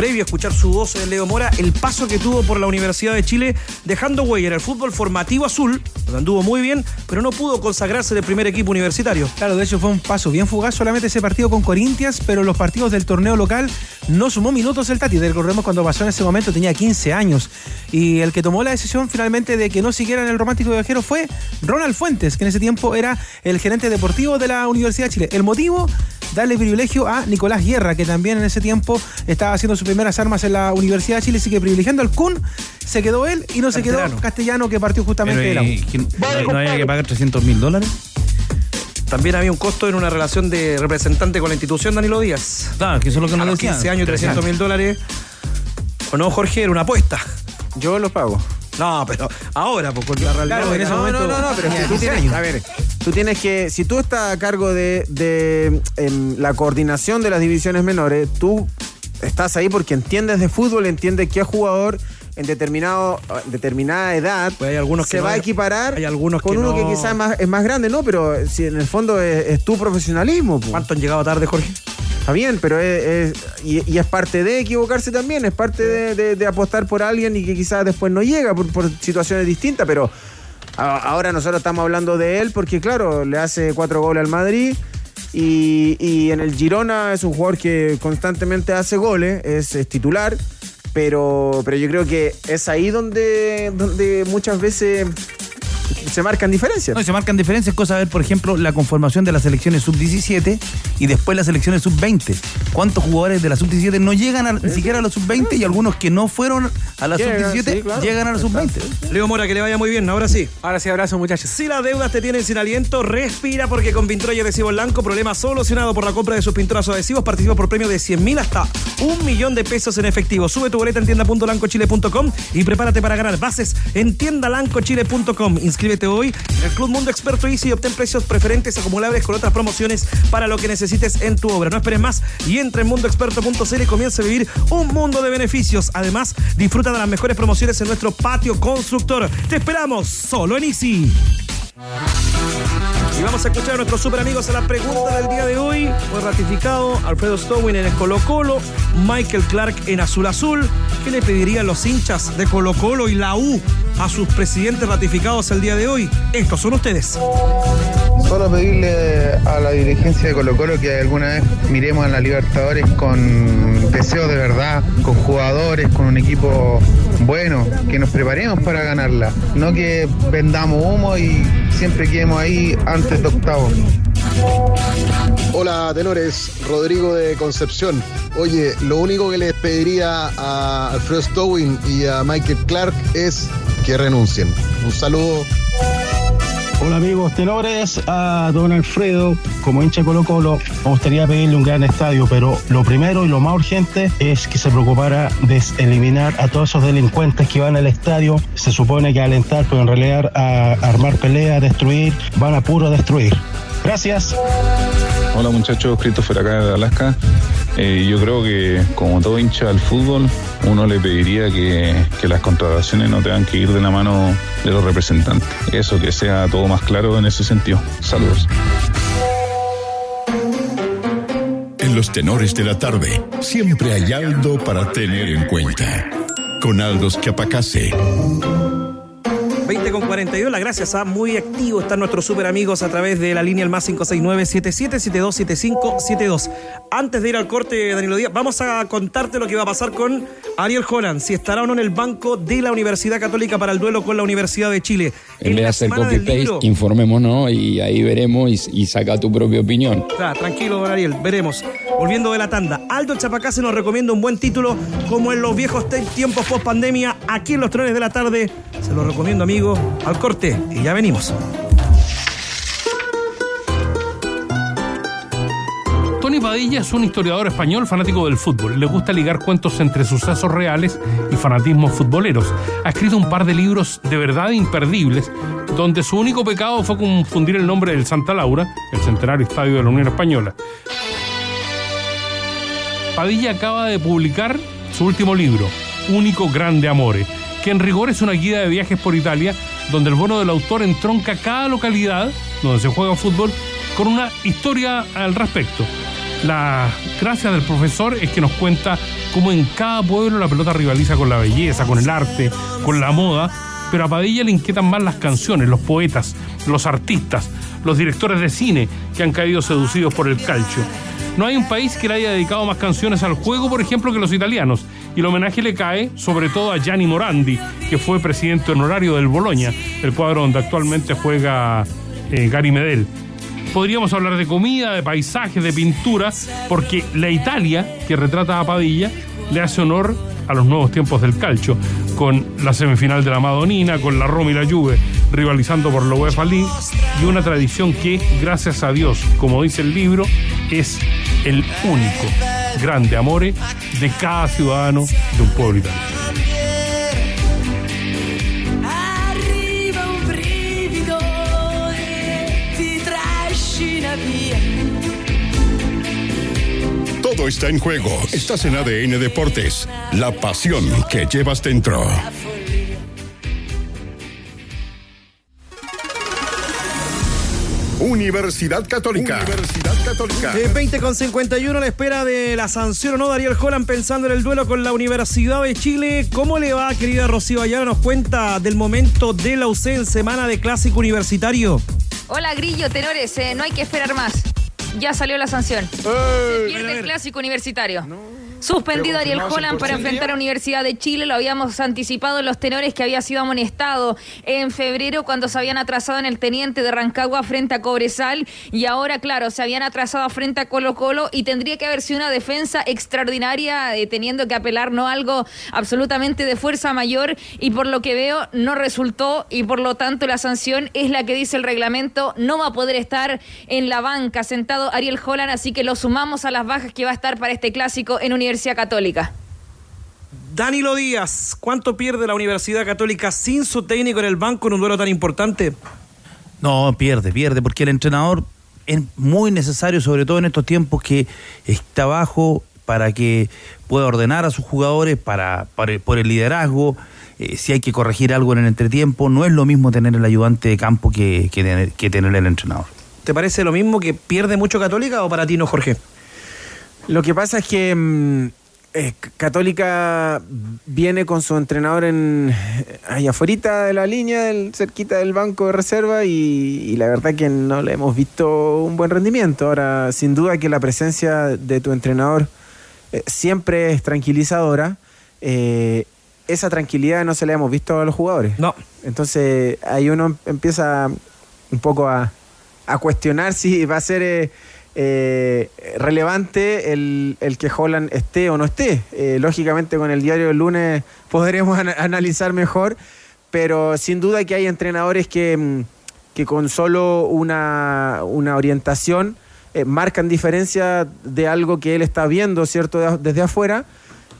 previo a escuchar su voz de Leo Mora, el paso que tuvo por la Universidad de Chile, dejando huella en el fútbol formativo azul, donde anduvo muy bien, pero no pudo consagrarse del primer equipo universitario. Claro, de hecho fue un paso bien fugaz solamente ese partido con Corintias, pero los partidos del torneo local no sumó minutos el Tati. Recordemos cuando pasó en ese momento tenía 15 años. Y el que tomó la decisión finalmente de que no siguiera en el romántico viajero fue Ronald Fuentes, que en ese tiempo era el gerente deportivo de la Universidad de Chile. El motivo, darle privilegio a Nicolás Guerra, que también en ese tiempo estaba haciendo su primeras armas en la Universidad de Chile, así que privilegiando al Kun, se quedó él y no se quedó Castellano, que partió justamente de la U. ¿No había que pagar 300 mil dólares? También había un costo en una relación de representante con la institución Danilo Díaz. Claro, que eso es lo que a no los decía. 15 años, 300 mil dólares. ¿O no, Jorge? Era una apuesta. Yo lo pago. No, pero ahora, pues con la realidad Claro, en ese no, momento. no, no, no, pero es que tú tienes, a ver, tú tienes que, si tú estás a cargo de, de em, la coordinación de las divisiones menores, tú estás ahí porque entiendes de fútbol, entiendes qué jugador en determinado, determinada edad Pues hay algunos se que va no- a equiparar hay algunos con que uno no- que quizás es más, es más grande, ¿no? Pero si en el fondo es, es tu profesionalismo. po. ¿Cuánto han llegado tarde, Jorge? Está bien, pero es, es- y, y es parte de equivocarse también, es parte de, de- de apostar por alguien y que quizás después no llega por, por situaciones distintas, pero a- ahora nosotros estamos hablando de él porque, claro, le hace cuatro goles al Madrid. Y, y en el Girona es un jugador que constantemente hace goles, es, es titular, pero, pero yo creo que es ahí donde, donde muchas veces se marcan diferencias. No, y se marcan diferencias, cosa ver, por ejemplo, la conformación de las selecciones sub-17 y después las selecciones sub-20. ¿Cuántos jugadores de la sub-17 no llegan a- ni siquiera a la sub-20 y algunos que no fueron a la Llegan, sub-17 sí, claro. llegan a la sub-20? Leo Mora, que le vaya muy bien, ahora sí. Ahora sí, abrazo, muchachos. Si las deudas te tienen sin aliento, respira porque con Pintura y Adhesivo Blanco, problema solucionado por la compra de sus pinturas o adhesivos, participa por premio de 100 mil hasta un millón de pesos en efectivo. Sube tu boleta en tienda.lancochile.com y prepárate para ganar bases en tiendalancochile.com. Inscríbete hoy en el Club Mundo Experto Easy y obtén precios preferentes acumulables con otras promociones para lo que necesites en tu obra. No esperes más y entra en mundoexperto.cl y comienza a vivir un mundo de beneficios. Además, disfruta de las mejores promociones en nuestro patio constructor. Te esperamos solo en Easy. Y vamos a escuchar a nuestros super amigos a la pregunta del día de hoy. Fue ratificado Alfredo Stowin en el Colo Colo, Michael Clark en Azul Azul. ¿Qué le pedirían los hinchas de Colo Colo y la U a sus presidentes ratificados el día de hoy? Estos son ustedes. Solo pedirle a la dirigencia de Colo Colo que alguna vez miremos a la Libertadores con deseo de verdad, con jugadores, con un equipo bueno, que nos preparemos para ganarla, no que vendamos humo y siempre quedemos ahí antes de octavo. Hola, tenores. Rodrigo de Concepción. Oye, lo único que les pediría a Alfredo Stowin y a Michael Clark es que renuncien. Un saludo. Hola amigos tenores, a don Alfredo, como hincha de Colo Colo, me gustaría pedirle un gran estadio, pero lo primero y lo más urgente es que se preocupara de eliminar a todos esos delincuentes que van al estadio, se supone que alentar, pero en realidad a armar pelea, a destruir, van a puro destruir. Gracias. Hola muchachos, Christopher acá de Alaska. Eh, yo creo que como todo hincha del fútbol, uno le pediría que, que las contrataciones no tengan que ir de la mano de los representantes. Eso, que sea todo más claro en ese sentido. Saludos. En los tenores de la tarde, siempre hay algo para tener en cuenta. Con Aldos Capacase. 20 con 42, las gracias a muy activo están nuestros super amigos a través de la línea el más 569-7772-7572. Antes de ir al corte, Danilo Díaz, vamos a contarte lo que va a pasar con Ariel Holland, si estará o no en el banco de la Universidad Católica para el duelo con la Universidad de Chile. En vez de hacer copy-paste, informémonos y ahí veremos y, y saca tu propia opinión. Claro, tranquilo, don Ariel, veremos. Volviendo de la tanda, Aldo Chapacase nos recomienda un buen título como en los viejos tiempos post pandemia, aquí en los trenes de la tarde. Se lo recomiendo, amigo, al corte y ya venimos. Tony Padilla es un historiador español fanático del fútbol. Le gusta ligar cuentos entre sucesos reales y fanatismos futboleros. Ha escrito un par de libros de verdad imperdibles, donde su único pecado fue confundir el nombre del Santa Laura, el centenario estadio de la Unión Española. Padilla acaba de publicar su último libro, Único Grande Amore, que en rigor es una guía de viajes por Italia, donde el bono del autor entronca cada localidad donde se juega fútbol con una historia al respecto. La gracia del profesor es que nos cuenta cómo en cada pueblo la pelota rivaliza con la belleza, con el arte, con la moda, pero a Padilla le inquietan más las canciones, los poetas, los artistas, los directores de cine que han caído seducidos por el calcio. No hay un país que le haya dedicado más canciones al juego, por ejemplo, que los italianos. Y el homenaje le cae sobre todo a Gianni Morandi, que fue presidente honorario del Boloña, el cuadro donde actualmente juega eh, Gary Medel. Podríamos hablar de comida, de paisajes, de pintura, porque la Italia, que retrata a Padilla, le hace honor a los nuevos tiempos del calcio, con la semifinal de la Madonina, con la Roma y la Juve rivalizando por la UEFA League, y una tradición que, gracias a Dios, como dice el libro, es el único grande amore de cada ciudadano de un pueblo italiano. Todo está en juego. Estás en ADN Deportes. La pasión que llevas dentro. Universidad Católica. Universidad Católica. En 20 con 51 a la espera de la sanción o no, Dariel Holland pensando en el duelo con la Universidad de Chile. ¿Cómo le va, querida Rocío Ayala? Nos cuenta del momento de la UC en semana de clásico universitario. Hola Grillo, tenores, eh, no hay que esperar más. Ya salió la sanción. Se pierde el clásico universitario. Suspendido Ariel Holland para 100% enfrentar a Universidad de Chile. Lo habíamos anticipado en los tenores que había sido amonestado en febrero cuando se habían atrasado en el teniente de Rancagua frente a Cobresal. Y ahora, claro, se habían atrasado frente a Colo Colo y tendría que haber sido una defensa extraordinaria, eh, teniendo que apelar no algo absolutamente de fuerza mayor. Y por lo que veo, no resultó y por lo tanto la sanción es la que dice el reglamento. No va a poder estar en la banca sentado Ariel Holland, así que lo sumamos a las bajas que va a estar para este clásico en Universidad Católica. Danilo Díaz, ¿cuánto pierde la Universidad Católica sin su técnico en el banco en un duelo tan importante? No, pierde, pierde, porque el entrenador es muy necesario, sobre todo en estos tiempos que está bajo para que pueda ordenar a sus jugadores para, para- por el liderazgo. eh, si hay que corregir algo en el entretiempo, no es lo mismo tener el ayudante de campo que, que tener, que tener el entrenador. ¿Te parece lo mismo que pierde mucho Católica o para ti no, Jorge? Lo que pasa es que mm, eh, Católica viene con su entrenador en ahí afuera de la línea, del- cerquita del banco de reserva y, y la verdad que no le hemos visto un buen rendimiento. Ahora, sin duda que la presencia de tu entrenador eh, siempre es tranquilizadora. Eh, esa tranquilidad no se la hemos visto a los jugadores. No. Entonces ahí uno em- empieza un poco a, a cuestionar si va a ser eh, relevante el, el que Holland esté o no esté. Eh, lógicamente con el diario del lunes podremos ana- analizar mejor, pero sin duda que hay entrenadores que, mm, que con solo una, una orientación eh, marcan diferencia de algo que él está viendo, ¿cierto?, desde afuera.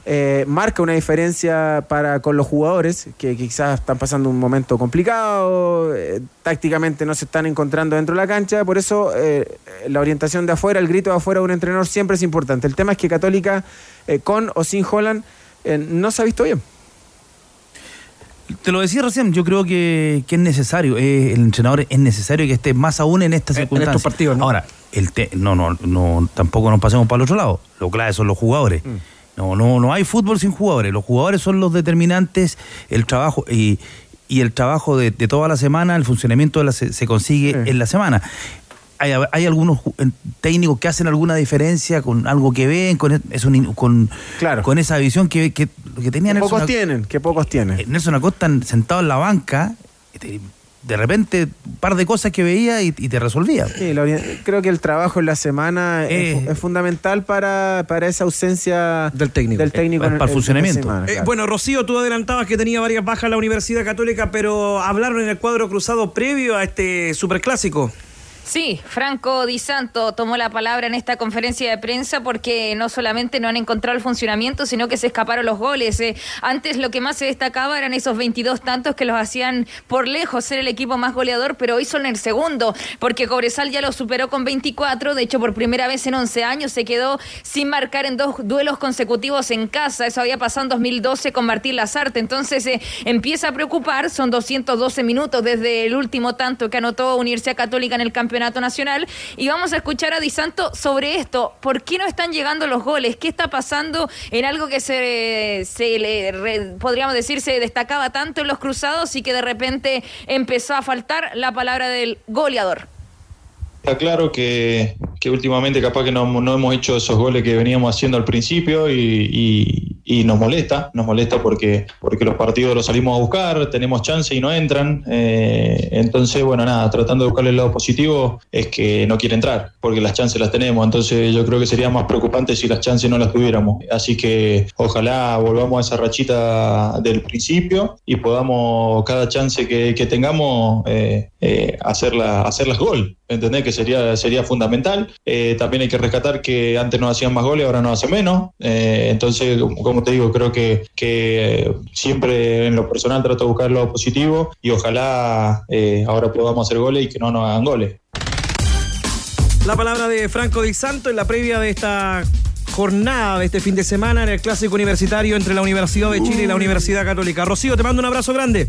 Eh, marca una diferencia para con los jugadores que, que quizás están pasando un momento complicado, eh, tácticamente no se están encontrando dentro de la cancha, por eso eh, la orientación de afuera, el grito de afuera de un entrenador siempre es importante. El tema es que Católica, eh, con o sin Holland, eh, no se ha visto bien. Te lo decía recién, yo creo que, que es necesario, eh, el entrenador es necesario que esté más aún en estas en circunstancias. estos partidos, ¿no? Ahora, el te- no, no, no, tampoco nos pasemos para el otro lado. Lo clave son los jugadores. No, no, no hay fútbol sin jugadores. Los jugadores son los determinantes, el trabajo y, y el trabajo de, de toda la semana, el funcionamiento de la se, se consigue en la semana. Hay, hay algunos técnicos que hacen alguna diferencia con algo que ven, con, e- es un in- con, con esa visión que, que, que tenía Que Nelson pocos Ac- tienen, que pocos tienen. Nelson Acosta sentado en la banca, de repente un par de cosas que veía y, y te resolvía. Sí, la ori- creo que el trabajo en la semana es, Eh. es fundamental para, para esa ausencia del técnico. Del técnico en- en la semana, Eh, bueno, Rocío, tú adelantabas que tenía varias bajas en la Universidad Católica, pero hablaron en el cuadro cruzado previo a este superclásico. Sí, Franco Di Santo tomó la palabra en esta conferencia de prensa porque no solamente no han encontrado el funcionamiento, sino que se escaparon los goles. Eh, antes lo que más se destacaba eran esos 22 tantos que los hacían por lejos ser el equipo más goleador, pero hoy son el segundo, porque Cobresal ya lo superó con 24. De hecho, por primera vez en 11 años se quedó sin marcar en dos duelos consecutivos en casa. Eso había pasado en 2012 con Martín Lazarte. Entonces eh, empieza a preocupar. Son 212 minutos desde el último tanto que anotó Universidad Católica en el campeonato nacional. Y vamos a escuchar a Di Santo sobre esto. ¿Por qué no están llegando los goles? ¿Qué está pasando en algo que se, se le, podríamos decir, se destacaba tanto en los cruzados y que de repente empezó a faltar la palabra del goleador? Está claro que, que últimamente capaz que no, no hemos hecho esos goles que veníamos haciendo al principio y- y nos molesta, nos molesta porque, porque los partidos los salimos a buscar, tenemos chance y no entran. eh, entonces, bueno, nada, tratando de buscarle el lado positivo es que no quiere entrar, porque las chances las tenemos. Entonces yo creo que sería más preocupante si las chances no las tuviéramos. Así que ojalá volvamos a esa rachita del principio y podamos cada chance que, tengamos eh, eh, hacerla, hacerlas gol. ¿Entendés? Que sería, sería fundamental. Eh, también hay que rescatar que antes no hacían más goles, ahora no hace menos. Eh, entonces, como- como te digo, creo que, que siempre en lo personal trato de buscar lo positivo y ojalá eh, ahora podamos hacer goles y que no nos hagan goles. La palabra de Franco Di Santo en la previa de esta jornada de este fin de semana en el clásico universitario entre la Universidad de Chile y la Universidad Católica. Rocío, te mando un abrazo grande.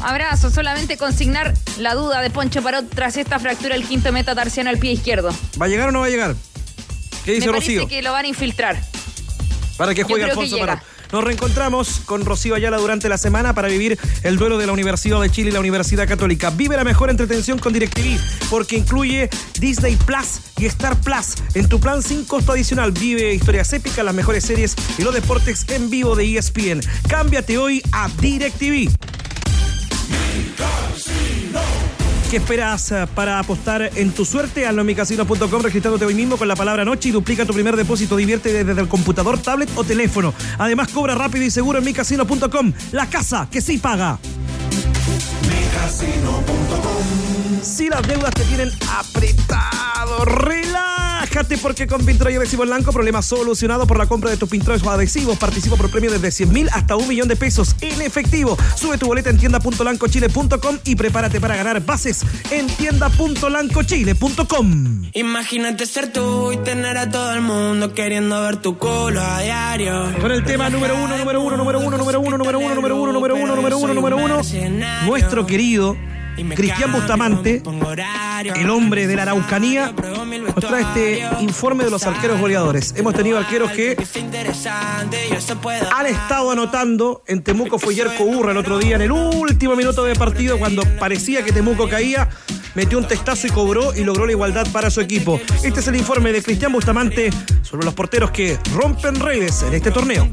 Abrazo, solamente consignar la duda de Poncho Parot tras esta fractura del quinto metatarsiano al pie izquierdo. ¿Va a llegar o no va a llegar? ¿Qué dice Me parece Rocío? que lo van a infiltrar. Para que juegue que Alfonso. Parot. Nos reencontramos con Rocío Ayala durante la semana para vivir el duelo de la Universidad de Chile y la Universidad Católica. Vive la mejor entretención con DirecTV porque incluye Disney Plus y Star Plus. En tu plan sin costo adicional vive historias épicas, las mejores series y los deportes en vivo de ESPN. Cámbiate hoy a DirecTV. ¿Qué esperas eh, para apostar en tu suerte? Hazlo en micasino.com registrándote hoy mismo con la palabra noche y duplica tu primer depósito. Divierte desde el computador, tablet o teléfono. Además, cobra rápido y seguro en micasino.com. La casa que sí paga. Si las deudas te tienen apretado, relájate porque con Pintura y Adhesivo Blanco, problema solucionado por la compra de tus pintores o adhesivos. Participa por premio desde 100 mil hasta un millón de pesos en efectivo. Sube tu boleta en tienda.lancochile.com y prepárate para ganar bases en tienda.lancochile.com. Imagínate ser tú y tener a todo el mundo queriendo ver tu culo a diario. Con el tema número uno, número uno, número uno, número uno, número uno, número uno, número uno, número uno, número uno, nuestro querido Cristian Bustamante, el hombre de la Araucanía, nos trae este informe de los arqueros goleadores. Hemos tenido arqueros que han estado anotando. En Temuco fue Yerko Urra el otro día, en el último minuto de partido, cuando parecía que Temuco caía, metió un testazo y cobró y logró la igualdad para su equipo. Este es el informe de Cristian Bustamante sobre los porteros que rompen redes en este torneo.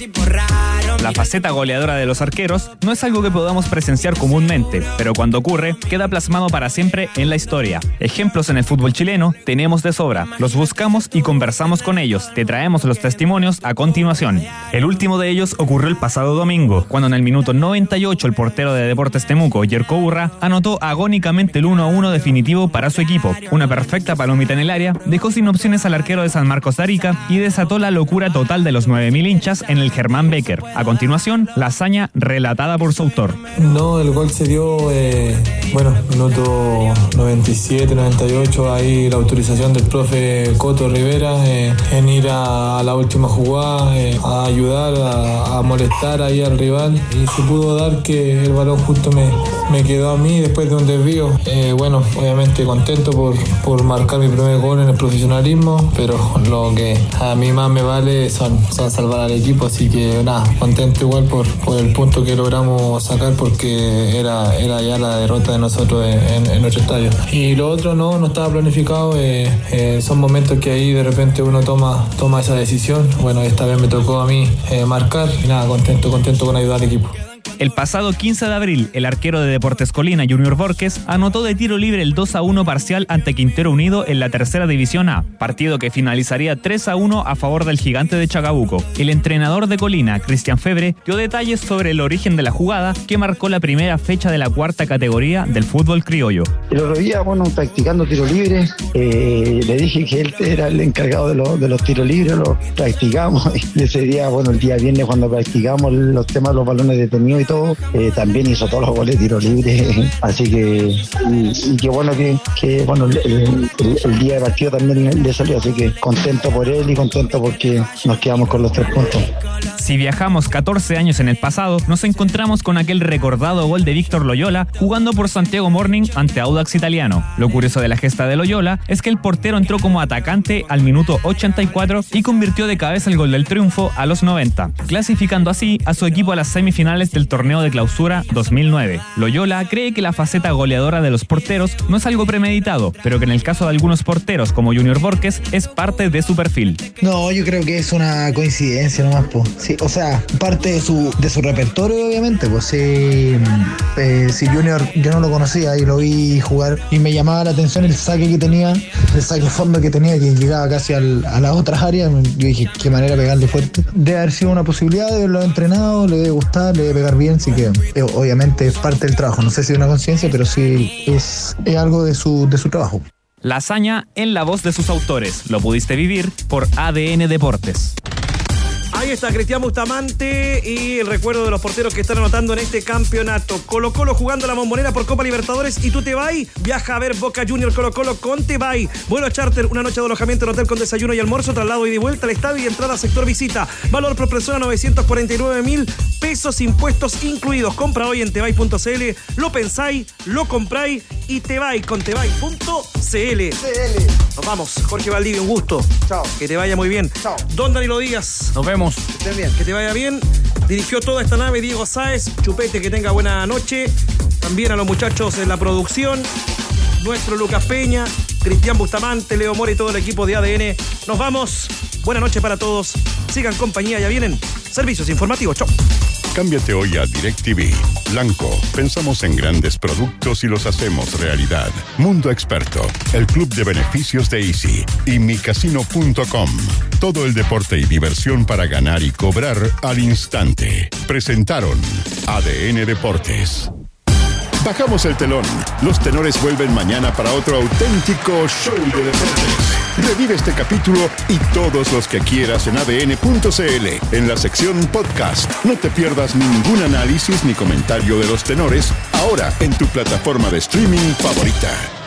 La faceta goleadora de los arqueros no es algo que podamos presenciar comúnmente, pero cuando ocurre, queda plasmado para siempre en la historia. Ejemplos en el fútbol chileno tenemos de sobra. Los buscamos y conversamos con ellos. Te traemos los testimonios a continuación. El último de ellos ocurrió el pasado domingo, cuando en el minuto 98 el portero de Deportes Temuco, Yerko Urra, anotó agónicamente el 1 a 1 definitivo para su equipo. Una perfecta palomita en el área dejó sin opciones al arquero de San Marcos de Arica y desató la locura total de los 9.000 hinchas en el Germán Becker. Continuación, la hazaña relatada por su autor. No, el gol se dio, eh, bueno, minuto 97, 98, ahí la autorización del profe Coto Rivera eh, en ir a, la última jugada, eh, a ayudar, a, a molestar ahí al rival y se pudo dar que el balón justo me, me quedó a mí después de un desvío. Eh, bueno, obviamente contento por, por marcar mi primer gol en el profesionalismo, pero lo que a mí más me vale son, son salvar al equipo, así que nada, contento igual por, por el punto que logramos sacar porque era, era ya la derrota de nosotros en, en nuestro estadio. Y lo otro no, no estaba planificado, eh, eh, son momentos que ahí de repente uno toma, toma esa decisión. Bueno, esta vez me tocó a mí eh, marcar y nada, contento, contento con ayudar al equipo. El pasado 15 de abril, el arquero de Deportes Colina, Junior Borges, anotó de tiro libre el 2 a 1 parcial ante Quintero Unido en la tercera división A, partido que finalizaría 3 a 1 a favor del gigante de Chacabuco. El entrenador de Colina, Cristian Febre, dio detalles sobre el origen de la jugada que marcó la primera fecha de la cuarta categoría del fútbol criollo. El otro día, bueno, practicando tiro libre, eh, le dije que él era el encargado de, de los tiros libres, lo practicamos. Y ese día, bueno, el día viernes cuando practicamos los temas de los balones detenidos y todo, eh, también hizo todos los goles de tiro libre. Así que, y, y qué bueno que, que, bueno, el, el- el día de partido también le salió, así que contento por él y contento porque nos quedamos con los tres puntos. Si viajamos 14 años en el pasado, nos encontramos con aquel recordado gol de Víctor Loyola jugando por Santiago Morning ante Audax Italiano. Lo curioso de la gesta de Loyola es que el portero entró como atacante al minuto 84 y convirtió de cabeza el gol del triunfo a los 90, clasificando así a su equipo a las semifinales del torneo de clausura 2009. Loyola cree que la faceta goleadora de los porteros no es algo premeditado, pero que en el caso de algunos porteros como Junior Borges es parte de su perfil. No, yo creo que es una coincidencia nomás. Sí, o sea, parte de su, de su repertorio, obviamente, pues sí. eh, si Junior yo no lo conocía y lo vi jugar y me llamaba la atención el saque que tenía, el saque fondo que tenía, que llegaba casi al- a las otras áreas. Yo dije, qué manera pegarle fuerte. Debe haber sido una posibilidad de haberlo entrenado, le debe gustar, le debe pegar bien, así que eh, obviamente es parte del trabajo. No sé si es una conciencia, pero sí es, es algo de su, de su trabajo. La hazaña en la voz de sus autores. Lo pudiste vivir por ADN Deportes. Ahí está Cristian Bustamante y el recuerdo de los porteros que están anotando en este campeonato. Colo Colo jugando la bombonera por Copa Libertadores y tú te vas, viaja a ver Boca Junior Colo Colo con te vas. Vuelo charter, una noche de alojamiento en hotel con desayuno y almuerzo, traslado y de vuelta al estadio y entrada a sector visita. Valor por persona 949 mil pesos, impuestos incluidos. Compra hoy en tebay.cl, lo pensáis, lo compráis y te vais con tebay.cl. Nos vamos, Jorge Valdivia, un gusto. Chao. Que te vaya muy bien. Chao. Don Danilo Díaz. Nos vemos. Que estén bien. Que te vaya bien. Dirigió toda esta nave Diego Sáez. Chupete, que tenga buena noche. También a los muchachos en la producción. Nuestro Lucas Peña, Cristian Bustamante, Leo Mora y todo el equipo de ADN. Nos vamos. Buena noche para todos. Sigan compañía, ya vienen servicios informativos. Chao. Cámbiate hoy a DirecTV. Blanco, pensamos en grandes productos y los hacemos realidad. Mundo Experto, el club de beneficios de Easy y micasino.com. Todo el deporte y diversión para ganar y cobrar al instante. Presentaron ADN Deportes. Bajamos el telón. Los tenores vuelven mañana para otro auténtico show de deportes. Revive este capítulo y todos los que quieras en adn.cl en la sección podcast. No te pierdas ningún análisis ni comentario de los tenores ahora en tu plataforma de streaming favorita.